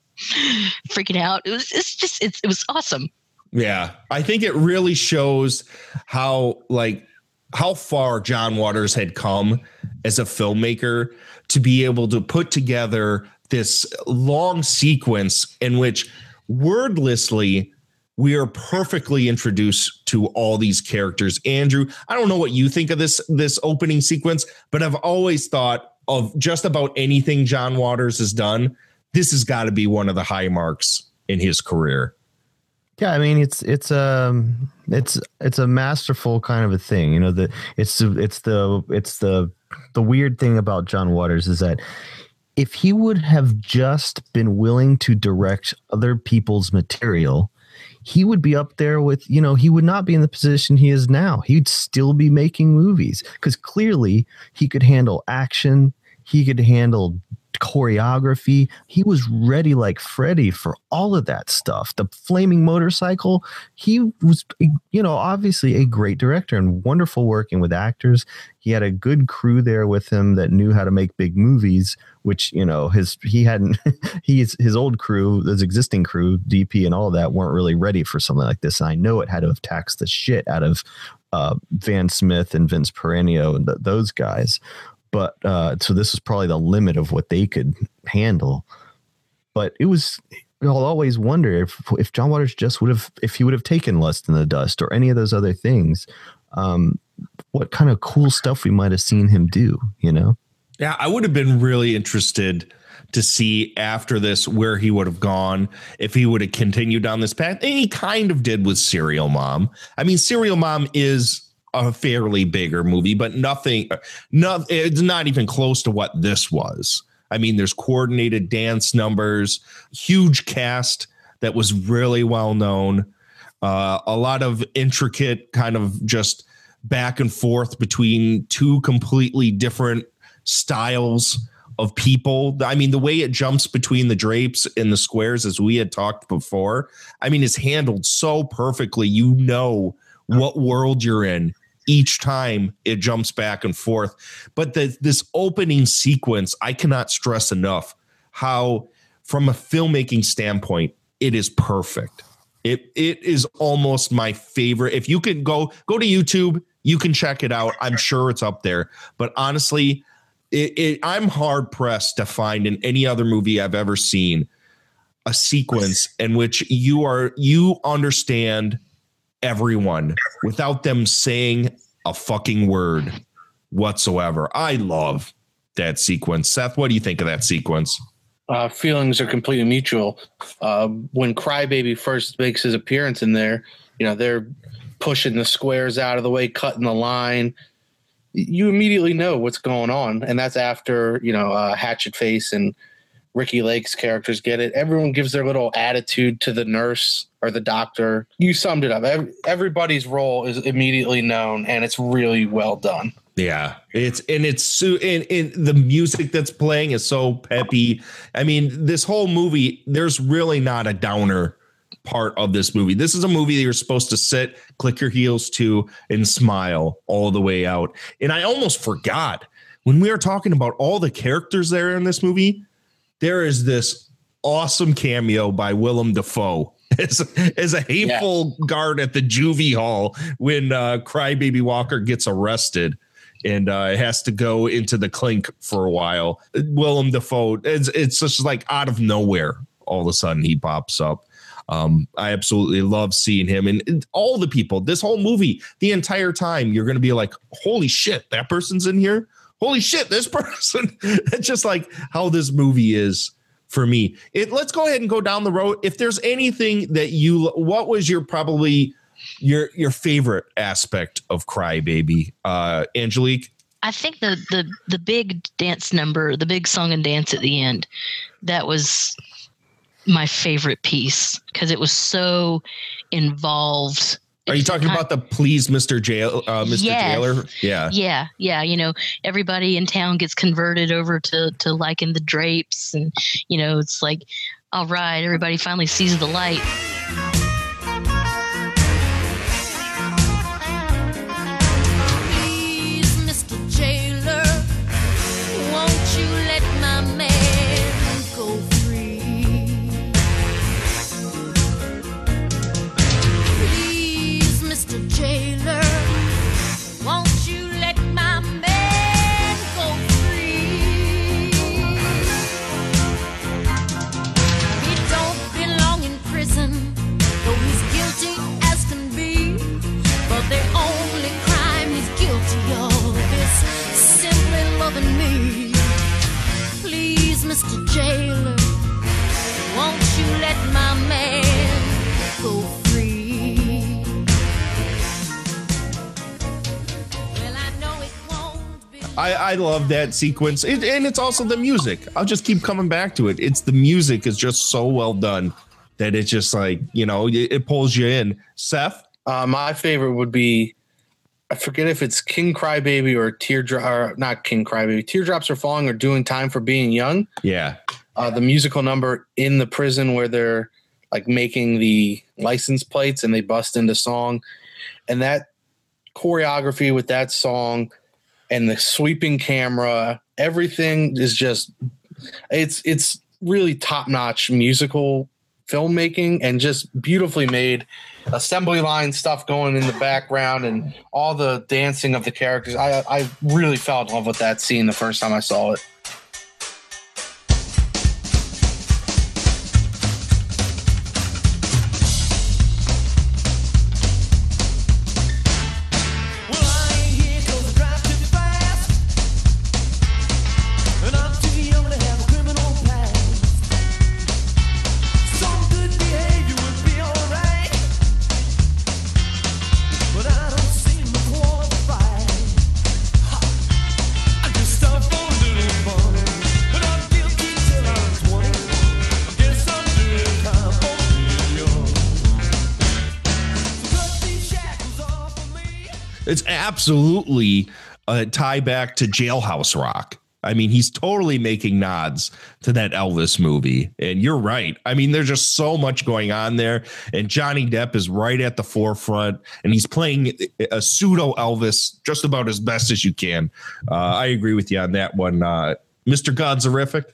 freaking out. It was it's just it's, it was awesome. Yeah, I think it really shows how like how far John Waters had come as a filmmaker to be able to put together this long sequence in which wordlessly we are perfectly introduced to all these characters. Andrew, I don't know what you think of this this opening sequence, but I've always thought of just about anything John Waters has done, this has got to be one of the high marks in his career. Yeah, I mean it's it's um it's it's a masterful kind of a thing. You know, the it's it's the it's the the weird thing about John Waters is that if he would have just been willing to direct other people's material, he would be up there with, you know, he would not be in the position he is now. He'd still be making movies because clearly he could handle action, he could handle choreography. He was ready like Freddie for all of that stuff. The flaming motorcycle, he was, you know, obviously a great director and wonderful working with actors. He had a good crew there with him that knew how to make big movies, which, you know, his, he hadn't, he's, his old crew, his existing crew, DP and all that weren't really ready for something like this. And I know it had to have taxed the shit out of uh, Van Smith and Vince Peranio and th- those guys but uh, so this is probably the limit of what they could handle. But it was I'll always wonder if if John Waters just would have if he would have taken Lust in the Dust or any of those other things, um, what kind of cool stuff we might have seen him do, you know? Yeah, I would have been really interested to see after this where he would have gone if he would have continued down this path. And he kind of did with Serial Mom. I mean, Serial Mom is a fairly bigger movie, but nothing, not it's not even close to what this was. I mean, there's coordinated dance numbers, huge cast that was really well known, uh, a lot of intricate kind of just back and forth between two completely different styles of people. I mean, the way it jumps between the drapes and the squares, as we had talked before, I mean, it's handled so perfectly. You know what world you're in each time it jumps back and forth. But the, this opening sequence, I cannot stress enough how, from a filmmaking standpoint, it is perfect. It it is almost my favorite. If you can go go to YouTube, you can check it out. I'm sure it's up there. But honestly, it, it, I'm hard pressed to find in any other movie I've ever seen a sequence in which you are you understand everyone without them saying a fucking word whatsoever. I love that sequence. Seth, what do you think of that sequence? uh, feelings are completely mutual. Uh, when Crybaby first makes his appearance in there, you know they're pushing the squares out of the way, cutting the line. You immediately know what's going on, and that's after you know uh, Hatchet Face and Ricki Lake's characters get it. Everyone gives their little attitude to the nurse or the doctor. You summed it up. Every, everybody's role is immediately known, and it's really well done. Yeah, it's and it's so and, and the music that's playing is so peppy. I mean, this whole movie, there's really not a downer part of this movie. This is a movie that you're supposed to sit, click your heels to, and smile all the way out. And I almost forgot when we were talking about all the characters there in this movie, there is this awesome cameo by Willem Dafoe as, as a hateful guard at the juvie hall when uh, Crybaby Walker gets arrested and uh, has to go into the clink for a while. Willem Dafoe, it's, it's just like out of nowhere. All of a sudden, he pops up. Um, I absolutely love seeing him and, and all the people. This whole movie, the entire time, you're going to be like, "Holy shit, that person's in here! Holy shit, this person!" it's just like how this movie is for me. It. Let's go ahead and go down the road. If there's anything that you, what was your probably your your favorite aspect of Cry Baby, uh, Angelique? I think the the the big dance number, the big song and dance at the end, that was my favorite piece because it was so involved. Are you talking about the please, Mr. Jail, uh, Mr. Yes. Jailer? Yeah. Yeah, yeah. You know, everybody in town gets converted over to to liking the drapes, and you know, it's like, all right, everybody finally sees the light. Mr. Jailer, won't you let my man go free? Well, I know it won't be. I, I love that sequence, it, and it's also the music. I'll just keep coming back to it. It's the music is just so well done that it's just like you know it, it pulls you in. Seth, Uh, my favorite would be I forget if it's King Crybaby or Teardrop or not King Crybaby. Teardrops are falling or doing time for being young. yeah, Uh, the musical number in the prison where they're like making the license plates and they bust into song, and that choreography with that song and the sweeping camera, everything is just it's it's really top notch musical filmmaking and just beautifully made assembly line stuff going in the background and all the dancing of the characters. I I really fell in love with that scene the first time I saw it. Absolutely a tie back to Jailhouse Rock. I mean, he's totally making nods to that Elvis movie. And you're right. I mean, there's just so much going on there. And Johnny Depp is right at the forefront and he's playing a pseudo Elvis just about as best as you can. Uh, I agree with you on that one. Uh, Mr. Godzerific.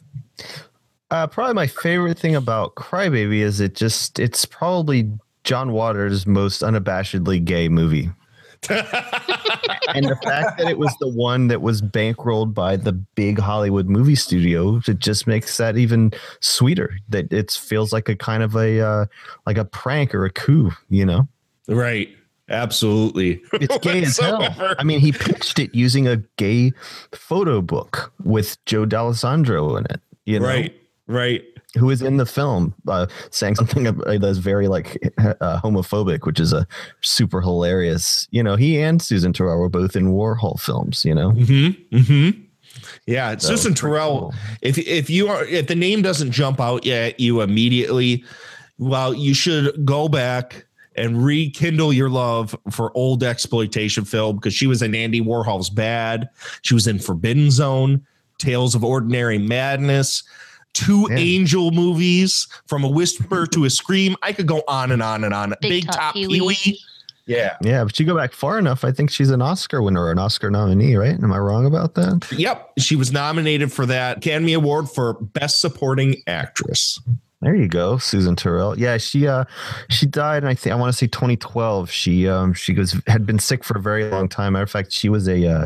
Uh, probably my favorite thing about Crybaby is it just it's probably John Waters' most unabashedly gay movie. and the fact that it was the one that was bankrolled by the big Hollywood movie studio, it just makes that even sweeter. That it feels like a kind of a uh, like a prank or a coup, you know? Right. Absolutely. It's gay as hell. I mean, he pitched it using a gay photo book with Joe Dallesandro in it. You know? Right. Right. Who is in the film uh, saying something that's very like uh, homophobic, which is a super hilarious. You know, he and Susan Tyrrell were both in Warhol films. You know, Mm-hmm. Mm-hmm. Yeah, So, Susan Tyrrell. cool. If if you are if the name doesn't jump out at you immediately, well, you should go back and rekindle your love for old exploitation film because she was in Andy Warhol's Bad. She was in Forbidden Zone, Tales of Ordinary Madness. Two Angel movies, from a whisper to a scream. I could go on and on and on. Big, Top Pee Wee. Yeah. Yeah, but you go back far enough, I think she's an Oscar winner or an Oscar nominee, right? Am I wrong about that? Yep. She was nominated for that Academy Award for Best Supporting Actress. There you go, Susan Tyrrell. Yeah, she uh she died, and I think I want to say 2012. She um she was had been sick for a very long time. Matter of fact, she was a uh,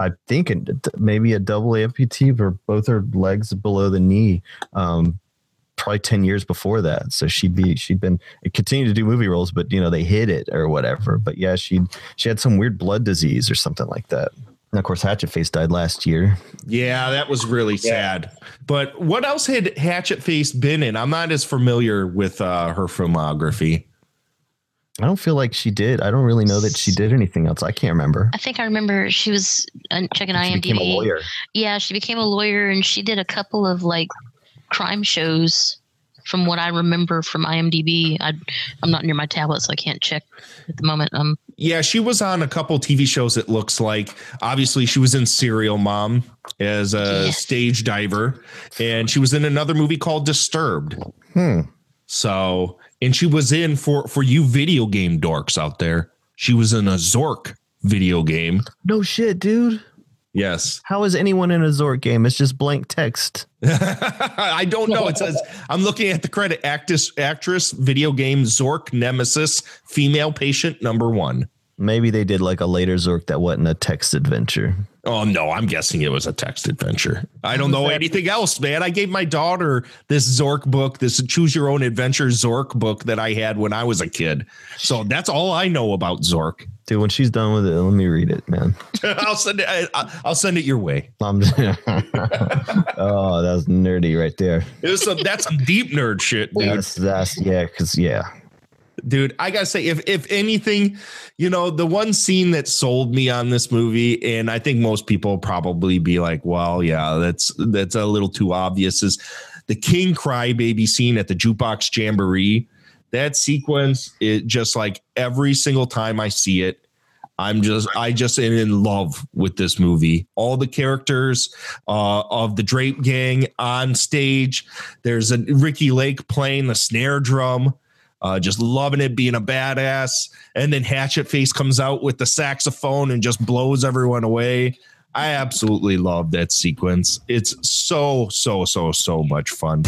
I think a, maybe a double amputee for both her legs below the knee. Um, probably 10 years before that. So she'd be, she'd been continued to do movie roles, but you know, they hid it or whatever. But yeah, she, she had some weird blood disease or something like that. And of course, Hatchet Face died last year. Yeah, that was really sad. But what else had Hatchet Face been in? I'm not as familiar with uh, her filmography. I don't feel like she did. I don't really know that she did anything else. I can't remember. I think I remember she was uh, checking She IMDb. became a lawyer. Yeah, she became a lawyer and she did a couple of like crime shows from what I remember from IMDb. I, I'm not near my tablet, so I can't check at the moment. Um, Yeah, she was on a couple TV shows. It looks like obviously she was in Serial Mom as a stage diver, and she was in another movie called Disturbed. Hmm. So, and she was in for for you video game dorks out there. She was in a Zork video game. No shit, dude. Yes. How is anyone in a Zork game? It's just blank text. I don't know. It says I'm looking at the credit actress actress video game Zork Nemesis female patient number one. Maybe they did like a later Zork that wasn't a text adventure. Oh no, I'm guessing it was a text adventure. I don't know anything else, man. I gave my daughter this Zork book, this Choose Your Own Adventure Zork book that I had when I was a kid. So that's all I know about Zork. Dude, when she's done with it, let me read it, man. I'll send it. I- I'll send it your way. I'm, oh, that's nerdy right there. It was some, that's some deep nerd shit, dude. That's, that's yeah, because yeah. Dude i gotta say if if anything you know the one scene that sold me on this movie and i think most people probably be like well yeah that's that's a little too obvious is the king crybaby scene at the jukebox jamboree that sequence it just like every single time i see it I'm just I just am in love with this movie. All the characters uh, of the Drape Gang on stage. There's a Ricki Lake playing the snare drum, uh, just loving it, being a badass. And then Hatchet Face comes out with the saxophone and just blows everyone away. I absolutely love that sequence. It's so so so so much fun.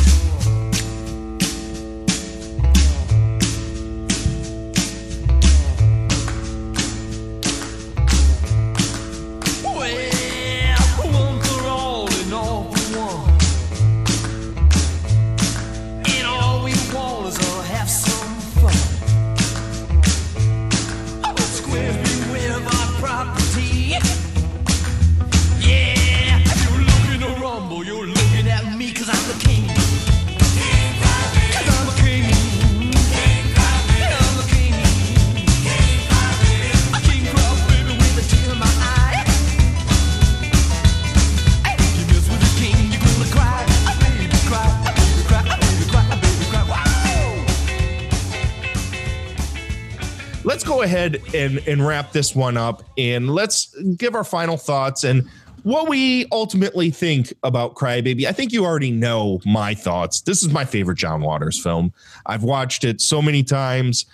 Ahead and and wrap this one up and let's give our final thoughts and what we ultimately think about Crybaby. I think you already know my thoughts. This is my favorite John Waters film. I've watched it so many times.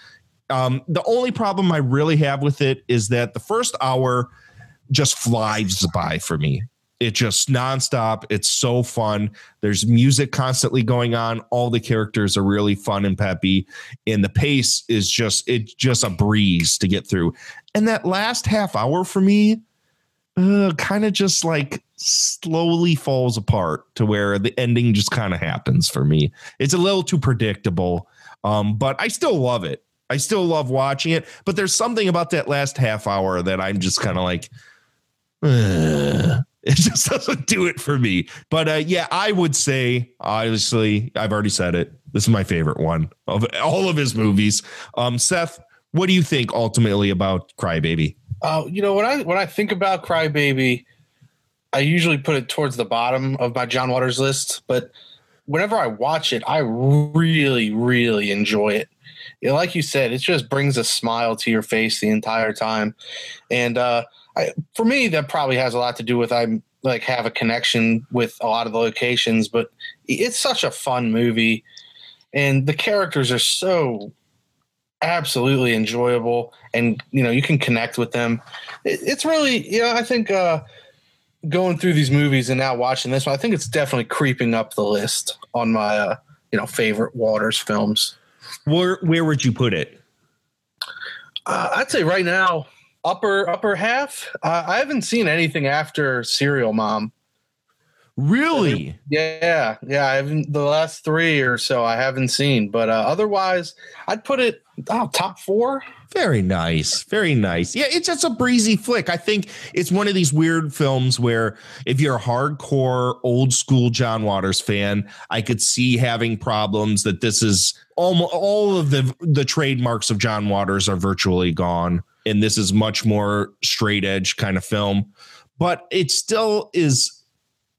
Um, the only problem I really have with it is that the first hour just flies by for me. It just nonstop. It's so fun. There's music constantly going on. All the characters are really fun and peppy, and the pace is just it's just a breeze to get through. And that last half hour for me, uh, kind of just like slowly falls apart to where the ending just kind of happens for me. It's a little too predictable, um, but I still love it. I still love watching it. But there's something about that last half hour that I'm just kind of like. "Ugh." It just doesn't do it for me. But uh, yeah, I would say, obviously, I've already said it. This is my favorite one of all of his movies. Um, Seth, what do you think ultimately about Crybaby? Uh, you know, when I when I think about Crybaby, I usually put it towards the bottom of my John Waters list. But whenever I watch it, I really, really enjoy it. You know, like you said, it just brings a smile to your face the entire time. And uh, I, for me, that probably has a lot to do with I'm like have a connection with a lot of the locations, but it's such a fun movie, and the characters are so absolutely enjoyable, and you know you can connect with them. It, it's really, you know, I think uh, going through these movies and now watching this one, I think it's definitely creeping up the list on my uh, you know favorite Waters films. Where where would you put it? Uh, I'd say right now, upper upper half. Uh, I haven't seen anything after Serial Mom. Really? Yeah, yeah. I haven't the last three or so. I haven't seen, but uh, otherwise, I'd put it oh, top four. Very nice. Very nice. Yeah, it's just a breezy flick. I think it's one of these weird films where if you're a hardcore old school John Waters fan, I could see having problems that this is almost all of the the trademarks of John Waters are virtually gone and this is much more straight edge kind of film, but it still is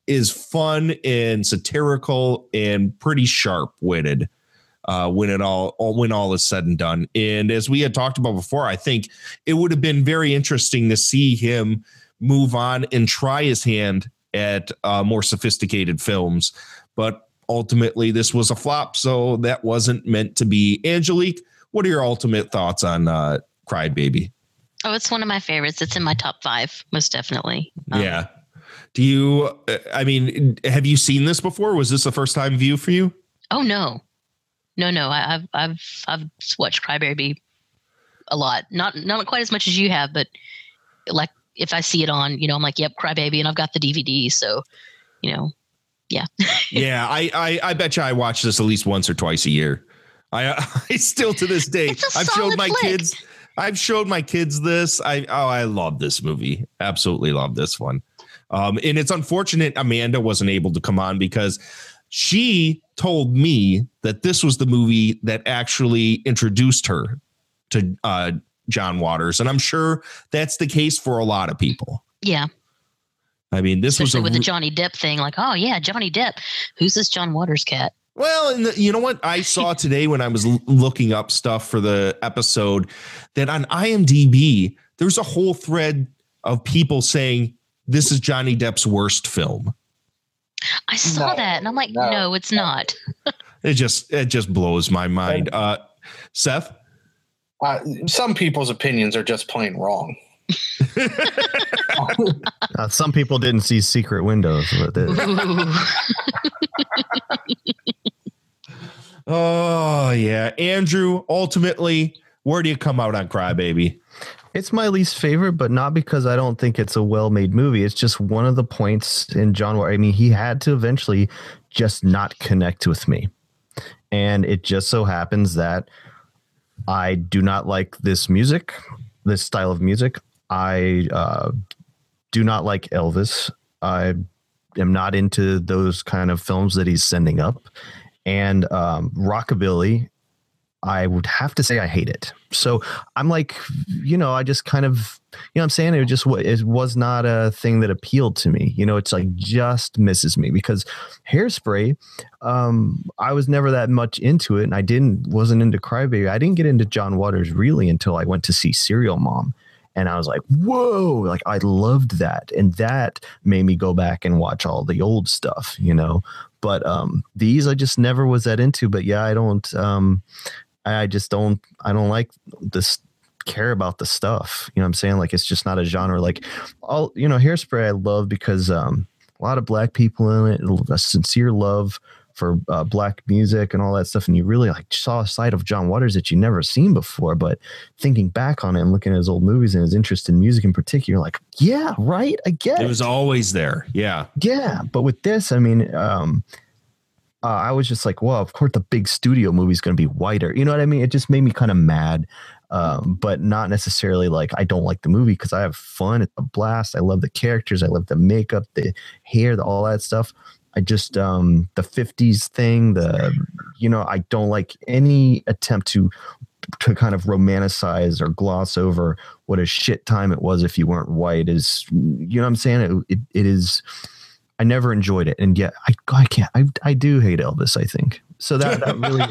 is fun and satirical and pretty sharp witted uh, when it all, when all is said and done. And as we had talked about before, I think it would have been very interesting to see him move on and try his hand at uh, more sophisticated films. But ultimately, this was a flop, so that wasn't meant to be. Angelique, what are your ultimate thoughts on uh, Cry Baby? Oh, it's one of my favorites. It's in my top five, most definitely. Um, yeah. Do you? uh, I mean, have you seen this before? Was this a first time view for you? Oh no, no, no. I, I've I've I've watched Crybaby a lot. Not not quite as much as you have, but like if I see it on, you know, I'm like, yep, Crybaby, and I've got the DVD. So, you know, yeah. yeah, I, I I bet you I watch this at least once or twice a year. I I still to this day I've showed my flick. kids I've showed my kids this. I oh I love this movie. Absolutely love this one. Um and it's unfortunate Amanda wasn't able to come on because she told me that this was the movie that actually introduced her to uh John Waters and I'm sure that's the case for a lot of people. yeah. I mean, this Especially was a with the Johnny Depp thing. Like, oh yeah, Johnny Depp. Who's this John Waters cat? Well, and the, you know what I saw today when I was l- looking up stuff for the episode that on IMDb there's a whole thread of people saying this is Johnny Depp's worst film. I saw that, and I'm like, no, it's not. It just it just blows my mind. Uh, Seth, Uh, some people's opinions are just plain wrong. Uh, some people didn't see Secret Windows. But they- oh yeah, Andrew. Ultimately, where do you come out on Crybaby? It's my least favorite, but not because I don't think it's a well-made movie. It's just one of the points in John. Wa- I mean, he had to eventually just not connect with me, and it just so happens that I do not like this music, this style of music. I uh, do not like Elvis. I am not into those kind of films that he's sending up, and um, rockabilly. I would have to say I hate it. So I'm like, you know, I just kind of, you know, I'm saying it just it was not a thing that appealed to me. You know, it's like just misses me because hairspray. Um, I was never that much into it, and I didn't wasn't into Crybaby. I didn't get into John Waters really until I went to see Serial Mom. And I was like, whoa, like I loved that. And that made me go back and watch all the old stuff, you know. But um these I just never was that into. But yeah, I don't um I just don't I don't like this care about the stuff. You know I'm saying? Like it's just not a genre. Like all you know, hairspray I love because um a lot of black people in it, a sincere love for uh, black music and all that stuff. And you really like saw a side of John Waters that you never seen before. But thinking back on it and looking at his old movies and his interest in music in particular, you're like, yeah, right. I get It it. was always there. Yeah. Yeah, but with this, I mean, um, uh, I was just like, well, of course, the big studio movie is going to be whiter. You know what I mean? It just made me kind of mad, um, but not necessarily like I don't like the movie because I have fun. It's a blast. I love the characters. I love the makeup, the hair, the, all that stuff. I just um, the '50s thing. The you know, I don't like any attempt to to kind of romanticize or gloss over what a shit time it was if you weren't white is you know what I'm saying it, it, it is I never enjoyed it and yet I I can't I, I do hate Elvis I think so that, that really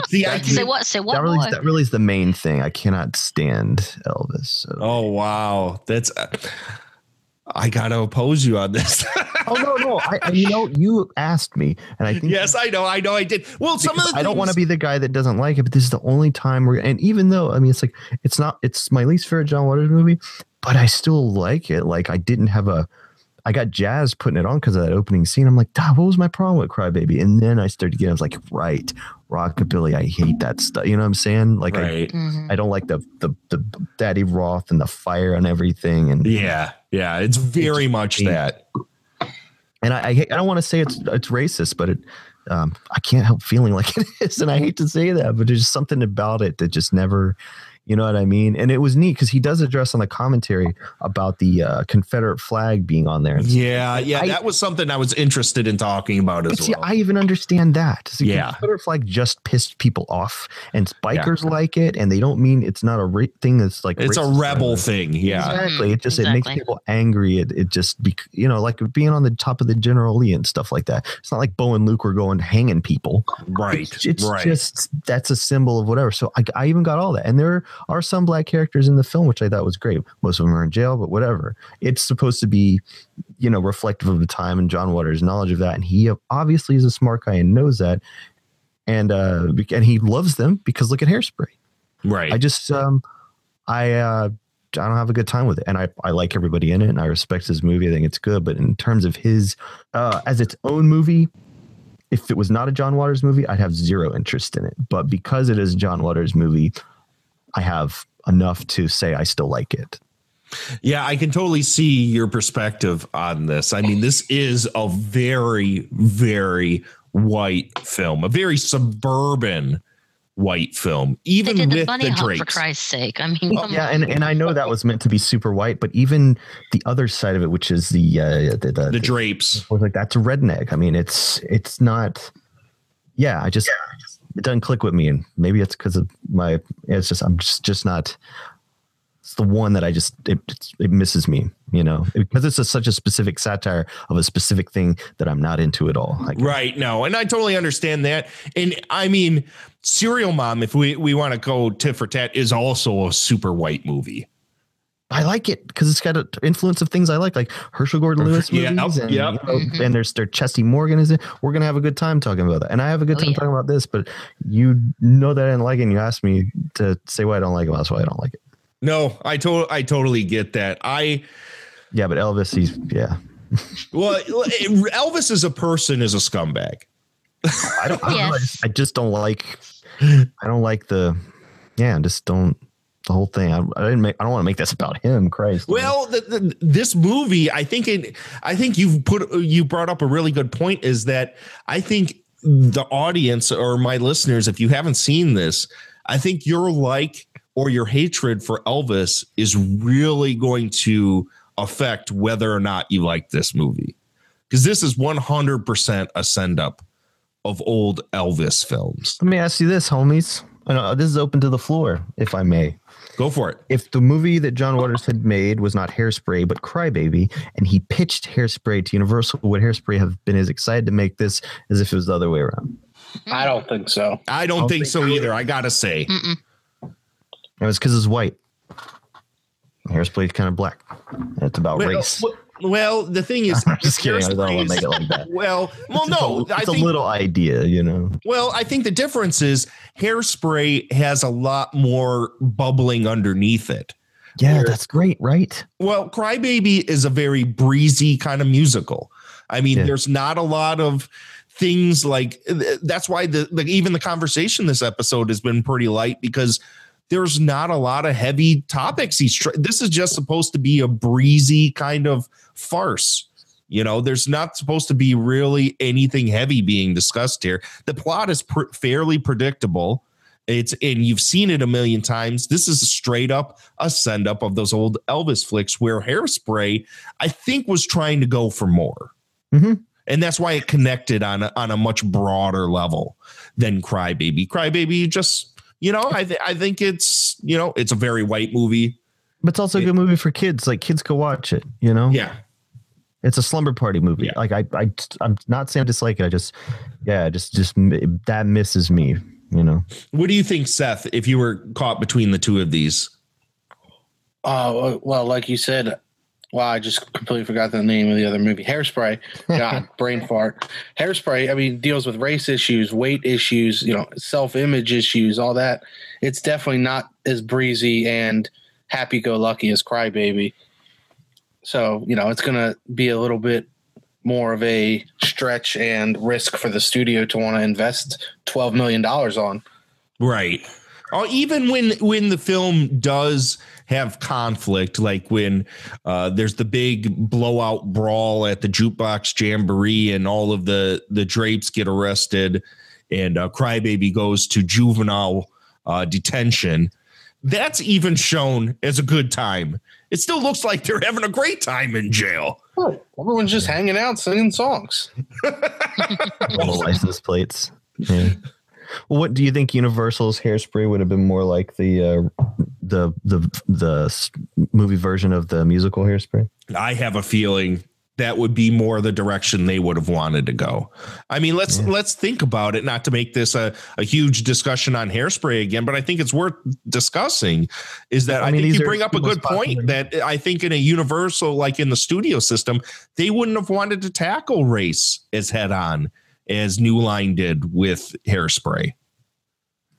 See, I Say what? Say what? that really that really is the main thing I cannot stand Elvis so. Oh wow, that's. Uh, I gotta oppose you on this. oh no, no. I, I- you know, you asked me, and I think yes, I know, I know, I did. Well, some of the I don't want to be the guy that doesn't like it, but this is the only time where, and even though I mean, it's like it's not, it's my least favorite John Waters movie, but I still like it. Like I didn't have a, I got jazzed putting it on because of that opening scene. I'm like, "Dad, what was my problem with Crybaby? And then I started getting, I was like, right, Rockabilly, I hate that stuff. You know what I'm saying? Like, Right. I, I don't like the, the the Daddy Roth and the fire and everything. And Yeah, yeah, it's very much that. and I, I, I don't want to say it's it's racist, but it um, I can't help feeling like it is, and I hate to say that, but there's just something about it that just never, you know what I mean. And it was neat because he does address on the commentary about the uh, Confederate flag being on there. Yeah, yeah, I- that was something I was interested in talking about But as see, well. I even understand that. See, Yeah. Confederate flag just pissed people off, and bikers like it, and they don't mean it's not a ra- thing that's like It's a racist or rebel thing, yeah. exactly. It just it makes people angry. It it just be, you know like being on the top of the General Lee and stuff like that. It's not like Bo and Luke were going hanging people. Right, It's, it's right. just that's a symbol of whatever. So I, I even got all that, and there are some black characters in the film which I thought was great. Most of them are in jail, but whatever. It's supposed to be, you know, reflective of the time and John Waters' knowledge of that, and he obviously is a smart guy and knows that, and uh, and he loves them because look at Hairspray. Right. I just um, I uh, I don't have a good time with it, and I I like everybody in it, and I respect his movie. I think it's good, but in terms of his uh, as its own movie, if it was not a John Waters movie, I'd have zero interest in it. But because it is a John Waters movie, I have enough to say I still like it. Yeah, I can totally see your perspective on this. I mean, this is a very, very white film, a very suburban white film, They even did the with bunny the hop for Christ's sake. I mean, come Yeah, on. and, and I know that was meant to be super white, but even the other side of it, which is the uh, the, the, The drapes. was like that's a redneck. I mean, it's it's not. Yeah, I just it doesn't click with me, and maybe it's because of my. It's just I'm just just not. It's the one that I just it it misses me, you know, because it's a, such a specific satire of a specific thing that I'm not into at all. Right. No, and I totally understand that. And I mean, Serial Mom, if we, we want to go tit for tat, is also a super white movie. I like it because it's got an influence of things I like, like Herschell Gordon Lewis Yeah, movies, and, yep. you know, and there's their Chesty Morgan is it. We're gonna have a good time talking about that, and I have a good Oh, time yeah. talking about this. But you know that I didn't like it, and you asked me to say why I don't like it. That's why I don't like it. No, I to- I totally get that. I Yeah, but Elvis, he's yeah. well, eh, Elvis as a person is a scumbag. I don't. I, don't know, I, just, I just don't like. I don't like the. Yeah, just don't. The whole thing. I, I didn't make. I don't want to make this about him. Christ. Well, the, the, this movie, I think it. I think you've put you brought up a really good point. Is that I think the audience or my listeners, if you haven't seen this, I think your like or your hatred for Elvis is really going to affect whether or not you like this movie, because this is one hundred percent a send up of old Elvis films. Let me ask you this, homies. I know this is open to the floor, if I may. Go for it. If the movie that John Waters had made was not Hairspray but Crybaby, and he pitched Hairspray to Universal, would Hairspray have been as excited to make this as if it was the other way around? I don't think so. I don't think so either. I gotta say. Mm-mm. It was because it's white. Hairspray kind of black. It's about Well, uh, race. well- Well, the thing is, I'm just kidding. I don't want to make it like that. Well, well, It's no, a, I it's a think. little idea, you know. Well, I think the difference is hairspray has a lot more bubbling underneath it. Yeah, that's great, right? Well, Crybaby is a very breezy kind of musical. I mean, Yeah. there's not a lot of things like that's why the, the even the conversation this episode has been pretty light because there's not a lot of heavy topics. He's tr- this is just supposed to be a breezy kind of farce. You know, there's not supposed to be really anything heavy being discussed here. The plot is pr- fairly predictable. It's and you've seen it a million times. This is straight up a send up of those old Elvis flicks where Hairspray, I think, was trying to go for more, Mhm. and that's why it connected on a, on a much broader level than Crybaby. Crybaby just, you know, I th- I think it's you know it's a very white movie. But it's also a good movie for kids. Like kids go watch it, you know? Yeah, It's a slumber party movie. Like I, I, I'm not saying I dislike it. I just, yeah, just, just that misses me. You know, what do you think, Seth? If you were caught between the two of these, Uh, well, like you said, Wow, I just completely forgot the name of the other movie. Hairspray. God, brain fart. Hairspray, I mean, deals with race issues, weight issues, you know, self image issues, all that. It's definitely not as breezy and happy go lucky as Crybaby. So, you know, it's going to be a little bit more of a stretch and risk for the studio to want to invest $12 million on. Right. Or even when when the film does have conflict, like when uh, there's the big blowout brawl at the jukebox jamboree, and all of the the drapes get arrested, and uh, Crybaby goes to juvenile uh, detention. That's even shown as a good time. It still looks like they're having a great time in jail. Everyone's just hanging out singing songs. All the license plates. Yeah. Well, what do you think Universal's Hairspray would have been more like the uh, the the the movie version of the musical Hairspray? I have a feeling that would be more the direction they would have wanted to go. I mean, let's let's think about it. Not to make this a, a huge discussion on hairspray again, but I think it's worth discussing. Is that I I, mean, think you bring up a good point that I think in a universal, like in the studio system, they wouldn't have wanted to tackle race as head on as New Line did with hairspray.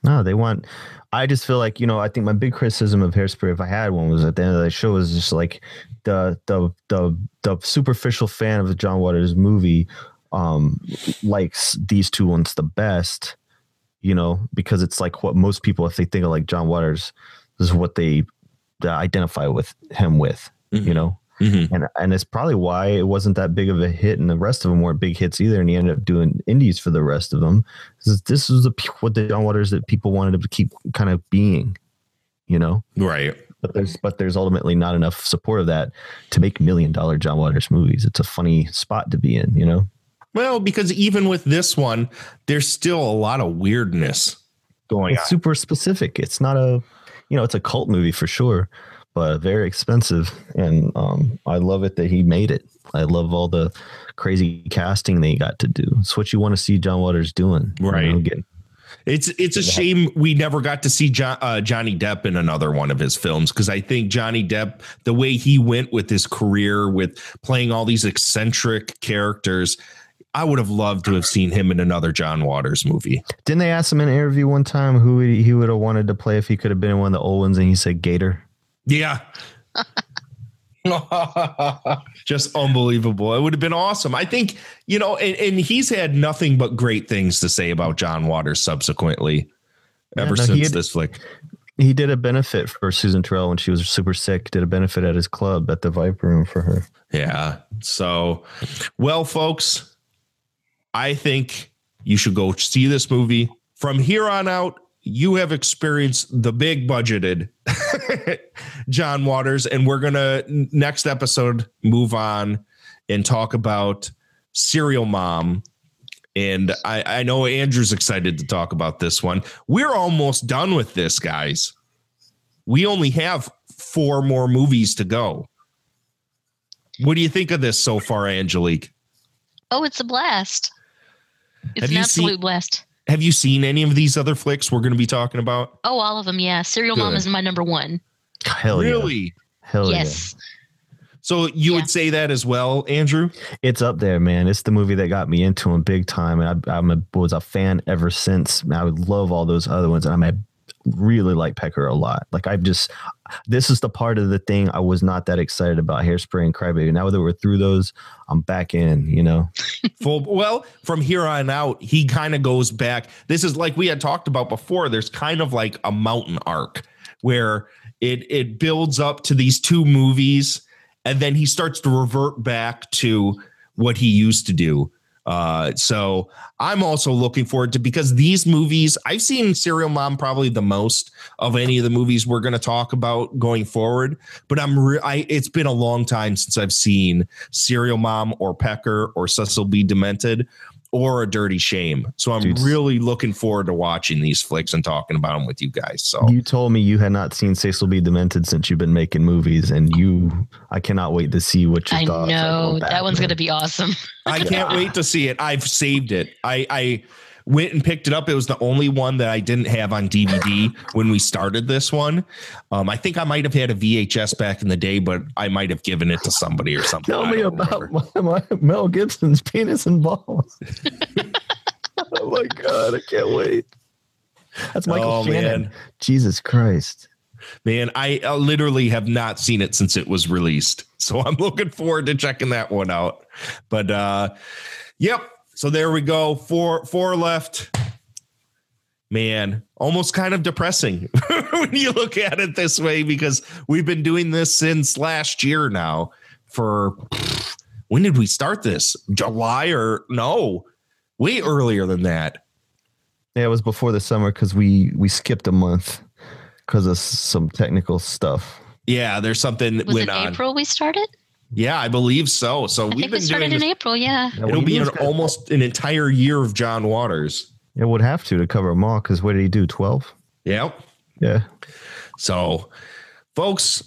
No, they want. I just feel like you know. I think my big criticism of Hairspray, if I had one, was at the end of the show was just like the the the the superficial fan of the John Waters movie um likes these two ones the best, you know, because it's like what most people, if they think of like John Waters, this is what they, they identify with him with, you know. Mm-hmm. And and it's probably why it wasn't that big of a hit, and the rest of them weren't big hits either. And he ended up doing indies for the rest of them. This is, this was the what the John Waters that people wanted to keep kind of being, you know. Right. But there's but there's ultimately not enough support of that to make million dollar John Waters movies. It's a funny spot to be in, you know. Well, because even with this one, there's still a lot of weirdness going It's on. super specific. It's not a, you know, it's a cult movie for sure, but very expensive. And um, I love it that he made it. I love all the crazy casting they got to do. It's what you want to see John Waters doing, you Right. know, getting- It's it's a shame we never got to see John, uh, Johnny Depp in another one of his films because I think Johnny Depp, the way he went with his career with playing all these eccentric characters, I would have loved to have seen him in another John Waters movie. Didn't they ask him in an interview one time who he he would have wanted to play if he could have been in one of the old ones, and he said Gator. Yeah. Just unbelievable. It would have been awesome. I think, you know, and, and he's had nothing but great things to say about John Waters subsequently ever no, since had- this flick. He did a benefit for Susan Tyrrell when she was super sick. Did a benefit at his club at the Viper Room for her. Yeah. So, well, folks, I think you should go see this movie. From here on out, you have experienced the big budgeted John Waters, and we're to next episode move on and talk about Serial Mom. And I, I know Andrew's excited to talk about this one. We're almost done with this, guys. We only have four more movies to go. What do you think of this so far, Angelique? Oh, it's a blast. It's Have an absolute seen- blast. Have you seen any of these other flicks we're going to be talking about? Oh, all of them. Yeah. Serial Mom is my number one. Hell yeah. really? Hell yes. So you would say that as well, Andrew? It's up there, man. It's the movie that got me into him big time, and I, I'm a, was a fan ever since. I would love all those other ones, and I'm a, really like Pecker a lot. Like I've just, this is the part of the thing I was not that excited about Hairspray and Crybaby. Now that we're through those, I'm back in. You know, Full well, from here on out, he kind of goes back. This is like we had talked about before. There's kind of like a mountain arc where it it builds up to these two movies, and then he starts to revert back to what he used to do. Uh, so I'm also looking forward to because these movies I've seen Serial Mom probably the most of any of the movies we're going to talk about going forward. But I'm re- I it's been a long time since I've seen Serial Mom or Pecker or Cecil B. Demented or A Dirty Shame. So I'm really looking forward to watching these flicks and talking about them with you guys. So you told me you had not seen Cecil B. Demented since you've been making movies, and you, I cannot wait to see what your I thoughts. are know on that one's going to be awesome. I can't wait to see it. I've saved it. I, I went and picked it up. It was the only one that I didn't have on DVD when we started this one. Um, I think I might have had a VHS back in the day, but I might have given it to somebody or something. Tell me about my, my Mel Gibson's penis and balls. oh my god, I can't wait. That's Michael Oh, Shannon. man. Jesus Christ. Man, I uh, literally have not seen it since it was released. So I'm looking forward to checking that one out. But uh yep. So there we go. Four four left. Man, almost kind of depressing when you look at it this way because we've been doing this since last year now. For when did we start this? July or no? Way earlier than that. Yeah, it was before the summer because we we skipped a month because of some technical stuff. Yeah, there's something that Was went it on. April we started? Yeah, I believe so. So I we've think we been started doing in this- April. Yeah. It'll be an, almost an entire year of John Waters. It would have to to cover them all because what did he do? Twelve. Yep. Yeah. So, folks,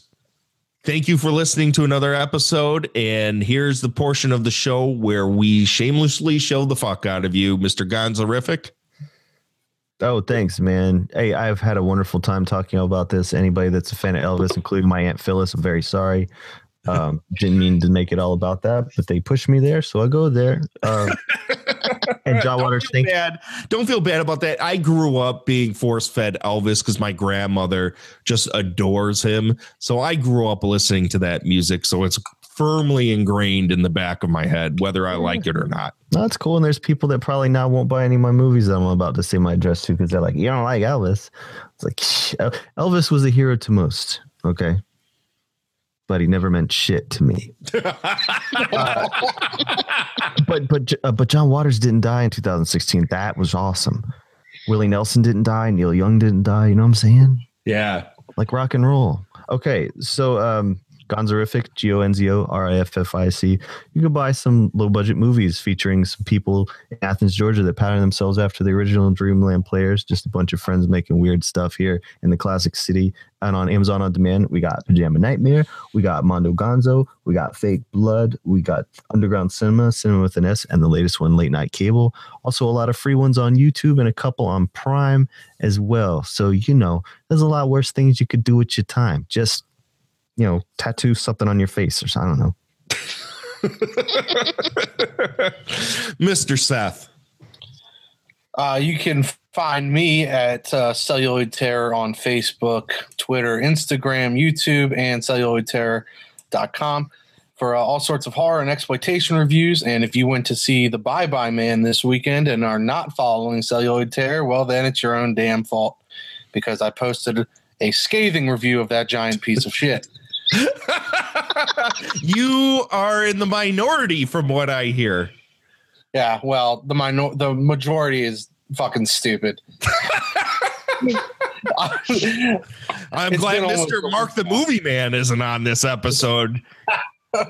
thank you for listening to another episode. And here's the portion of the show where we shamelessly show the fuck out of you, Mr. Gonzoriffic. Oh, thanks, man. Hey, I've had a wonderful time talking about this. Anybody that's a fan of Elvis, including my aunt Phyllis, I'm very sorry. Um, didn't mean to make it all about that, but they pushed me there, so I go there. Um, and John Waters, thank bad. Don't feel bad about that. I grew up being force fed Elvis because my grandmother just adores him. So I grew up listening to that music. So it's firmly ingrained in the back of my head, whether I like it or not. That's cool. And there's people that probably now won't buy any of my movies that I'm about to say my address to because they're like, you don't like Elvis. It's like Elvis was a hero to most. Okay. But he never meant shit to me. but but uh, but John Waters didn't die in 2016. That was awesome. Willie Nelson didn't die. Neil Young didn't die. You know what I'm saying? Yeah. Like rock and roll. Okay, so um, Gonzoriffic, G O N Z O R I F F I C. You can buy some low budget movies featuring some people in Athens, Georgia that pattern themselves after the original Dreamland players. Just a bunch of friends making weird stuff here in the classic city. And on Amazon on demand, we got Pajama Nightmare, we got Mondo Gonzo, we got Fake Blood, we got Underground Cinema, Cinema with an S, and the latest one, Late Night Cable. Also, a lot of free ones on YouTube and a couple on Prime as well. So, you know, there's a lot worse things you could do with your time. Just, you know, tattoo something on your face or something. I don't know. Mr. Seth. Uh, you can find me at uh, Celluloid Terror on Facebook, Twitter, Instagram, YouTube, and celluloidterror.com for uh, all sorts of horror and exploitation reviews. And if you went to see The Bye Bye Man this weekend and are not following Celluloid Terror, well, then it's your own damn fault because I posted a scathing review of that giant piece of shit. You are in the minority from what I hear. Yeah, well, the minor- the majority is fucking stupid. I'm glad Mr. Mark the Movie Man isn't on this episode.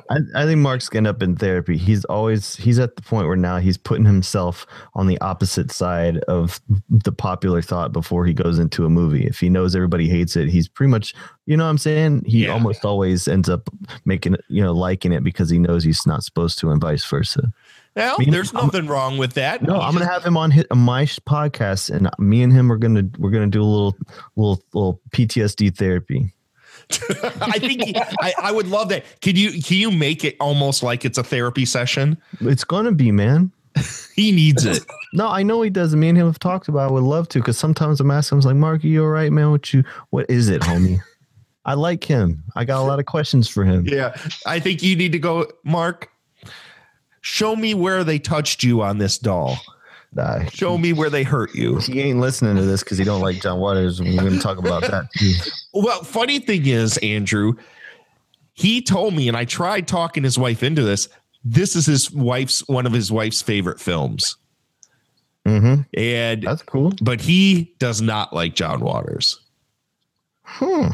I, I think Mark's gonna end up in therapy. He's always he's at the point where now he's putting himself on the opposite side of the popular thought before he goes into a movie. If he knows everybody hates it, he's pretty much you know what I'm saying? He almost always ends up making you know, liking it because he knows he's not supposed to and vice versa. Well, Me- there's nothing wrong with that. No, I'm gonna have him on his, on my podcast, and me and him are gonna we're gonna do a little little little PTSD therapy. I think he- I, I would love that. Can you can you make it almost like it's a therapy session? It's gonna be, man. he needs it. No, I know he does. Me and him have talked about. it. I would love to because sometimes I'm asking him, like, Mark, are you all right, man? What you? What is it, homie? I like him. I got a lot of questions for him. Yeah, I think you need to go, Mark. Show me where they touched you on this doll. Nah, Show me where they hurt you. he ain't listening to this because he don't like John Waters. We're gonna talk about that too. Well, funny thing is, Andrew, he told me, and I tried talking his wife into this. This is his wife's one of his wife's favorite films, Mm-hmm. and That's cool. but he does not like John Waters. Hmm.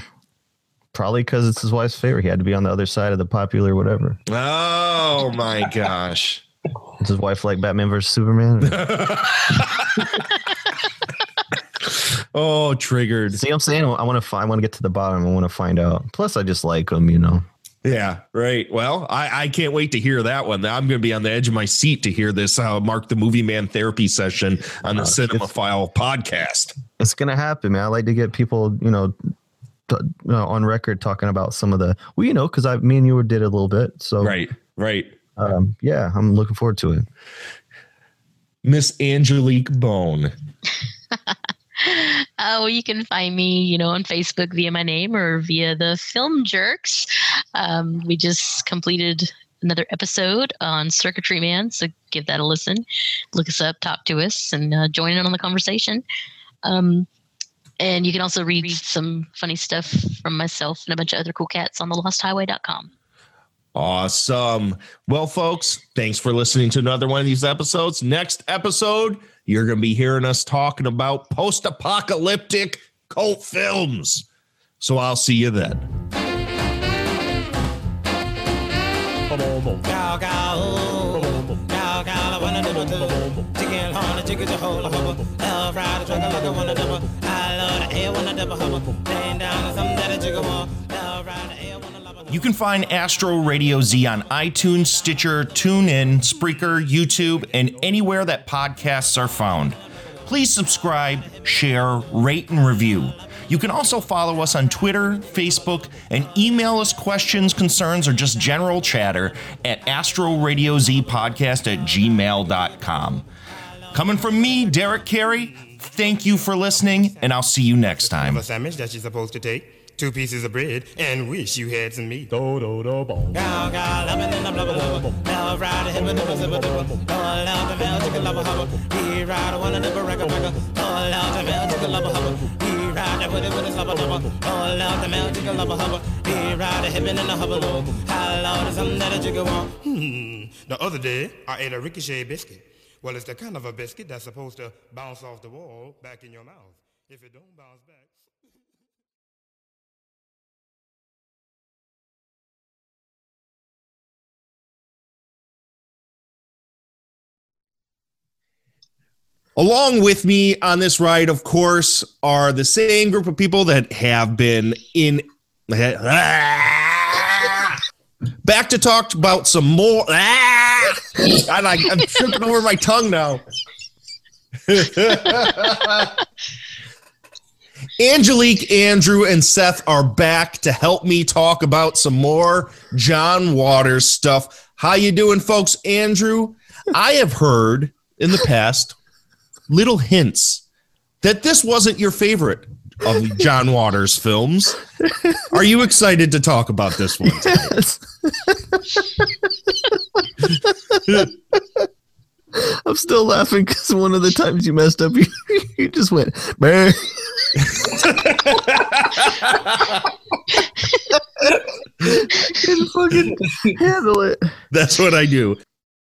Probably because it's his wife's favorite. He had to be on the other side of the popular whatever. Oh my gosh! Does his wife like Batman versus Superman? Oh, triggered. See, I'm saying I want to find. I want to get to the bottom. I want to find out. Plus, I just like him. You know. Yeah, right. Well, I, I can't wait to hear that one. I'm going to be on the edge of my seat to hear this uh, Mark the Movie Man therapy session on the Uh, Cinema File podcast. It's gonna happen, man. I like to get people, you know, t- you know, on record talking about some of the, well, you know, because I, me and you did a little bit. So Right, right. Um, yeah, I'm looking forward to it. Miss Angelique Bone. Oh, you can find me, you know, on Facebook via my name or via the Film Jerks. Um, we just completed another episode on Circuitry Man, so give that a listen. Look us up, talk to us, and uh, join in on the conversation. Um, and you can also read some funny stuff from myself and a bunch of other cool cats on thelosthighway.com. Awesome. Well, folks, thanks for listening to another one of these episodes. Next episode, you're going to be hearing us talking about post apocalyptic cult films. So I'll see you then. You can find Astro Radio Z on iTunes, Stitcher, TuneIn, Spreaker, YouTube, and anywhere that podcasts are found. Please subscribe, share, rate, and review. You can also follow us on Twitter, Facebook, and email us questions, concerns, or just general chatter at astroradiozpodcast at gmail.com. Coming from me, Derek Carey, thank you for listening, and I'll see you next time. A sandwich that supposed to take. Two pieces of bread and wish you had some meat. Do do do boom. Cow cow loving in the blubber blubber. Love ride a hip and dibble zibble dibble. Oh love the mel chicken lover hubba. We ride a one and dibble record record. Oh love the mel chicken lover hubba. We ride a with it with a slubber dubber. Oh love the mel chicken lover hubba. We ride a hip and in the hubba low. How loud is something that a jigger want? Hmm. The other day I ate a ricochet biscuit. Well, it's the kind of a biscuit that's supposed to bounce off the wall back in your mouth. If it don't bounce back. Along with me on this ride, of course, are the same group of people that have been in. Back to talk about some more. I, I'm tripping over my tongue now. Angelique, Andrew, and Seth are back to help me talk about some more John Waters stuff. How you doing, folks? Andrew, I have heard in the past little hints that this wasn't your favorite of John Waters films. Are you excited to talk about this one? Yes. I'm still laughing because one of the times you messed up, you, you just went, man. Couldn't fucking handle it. That's what I do.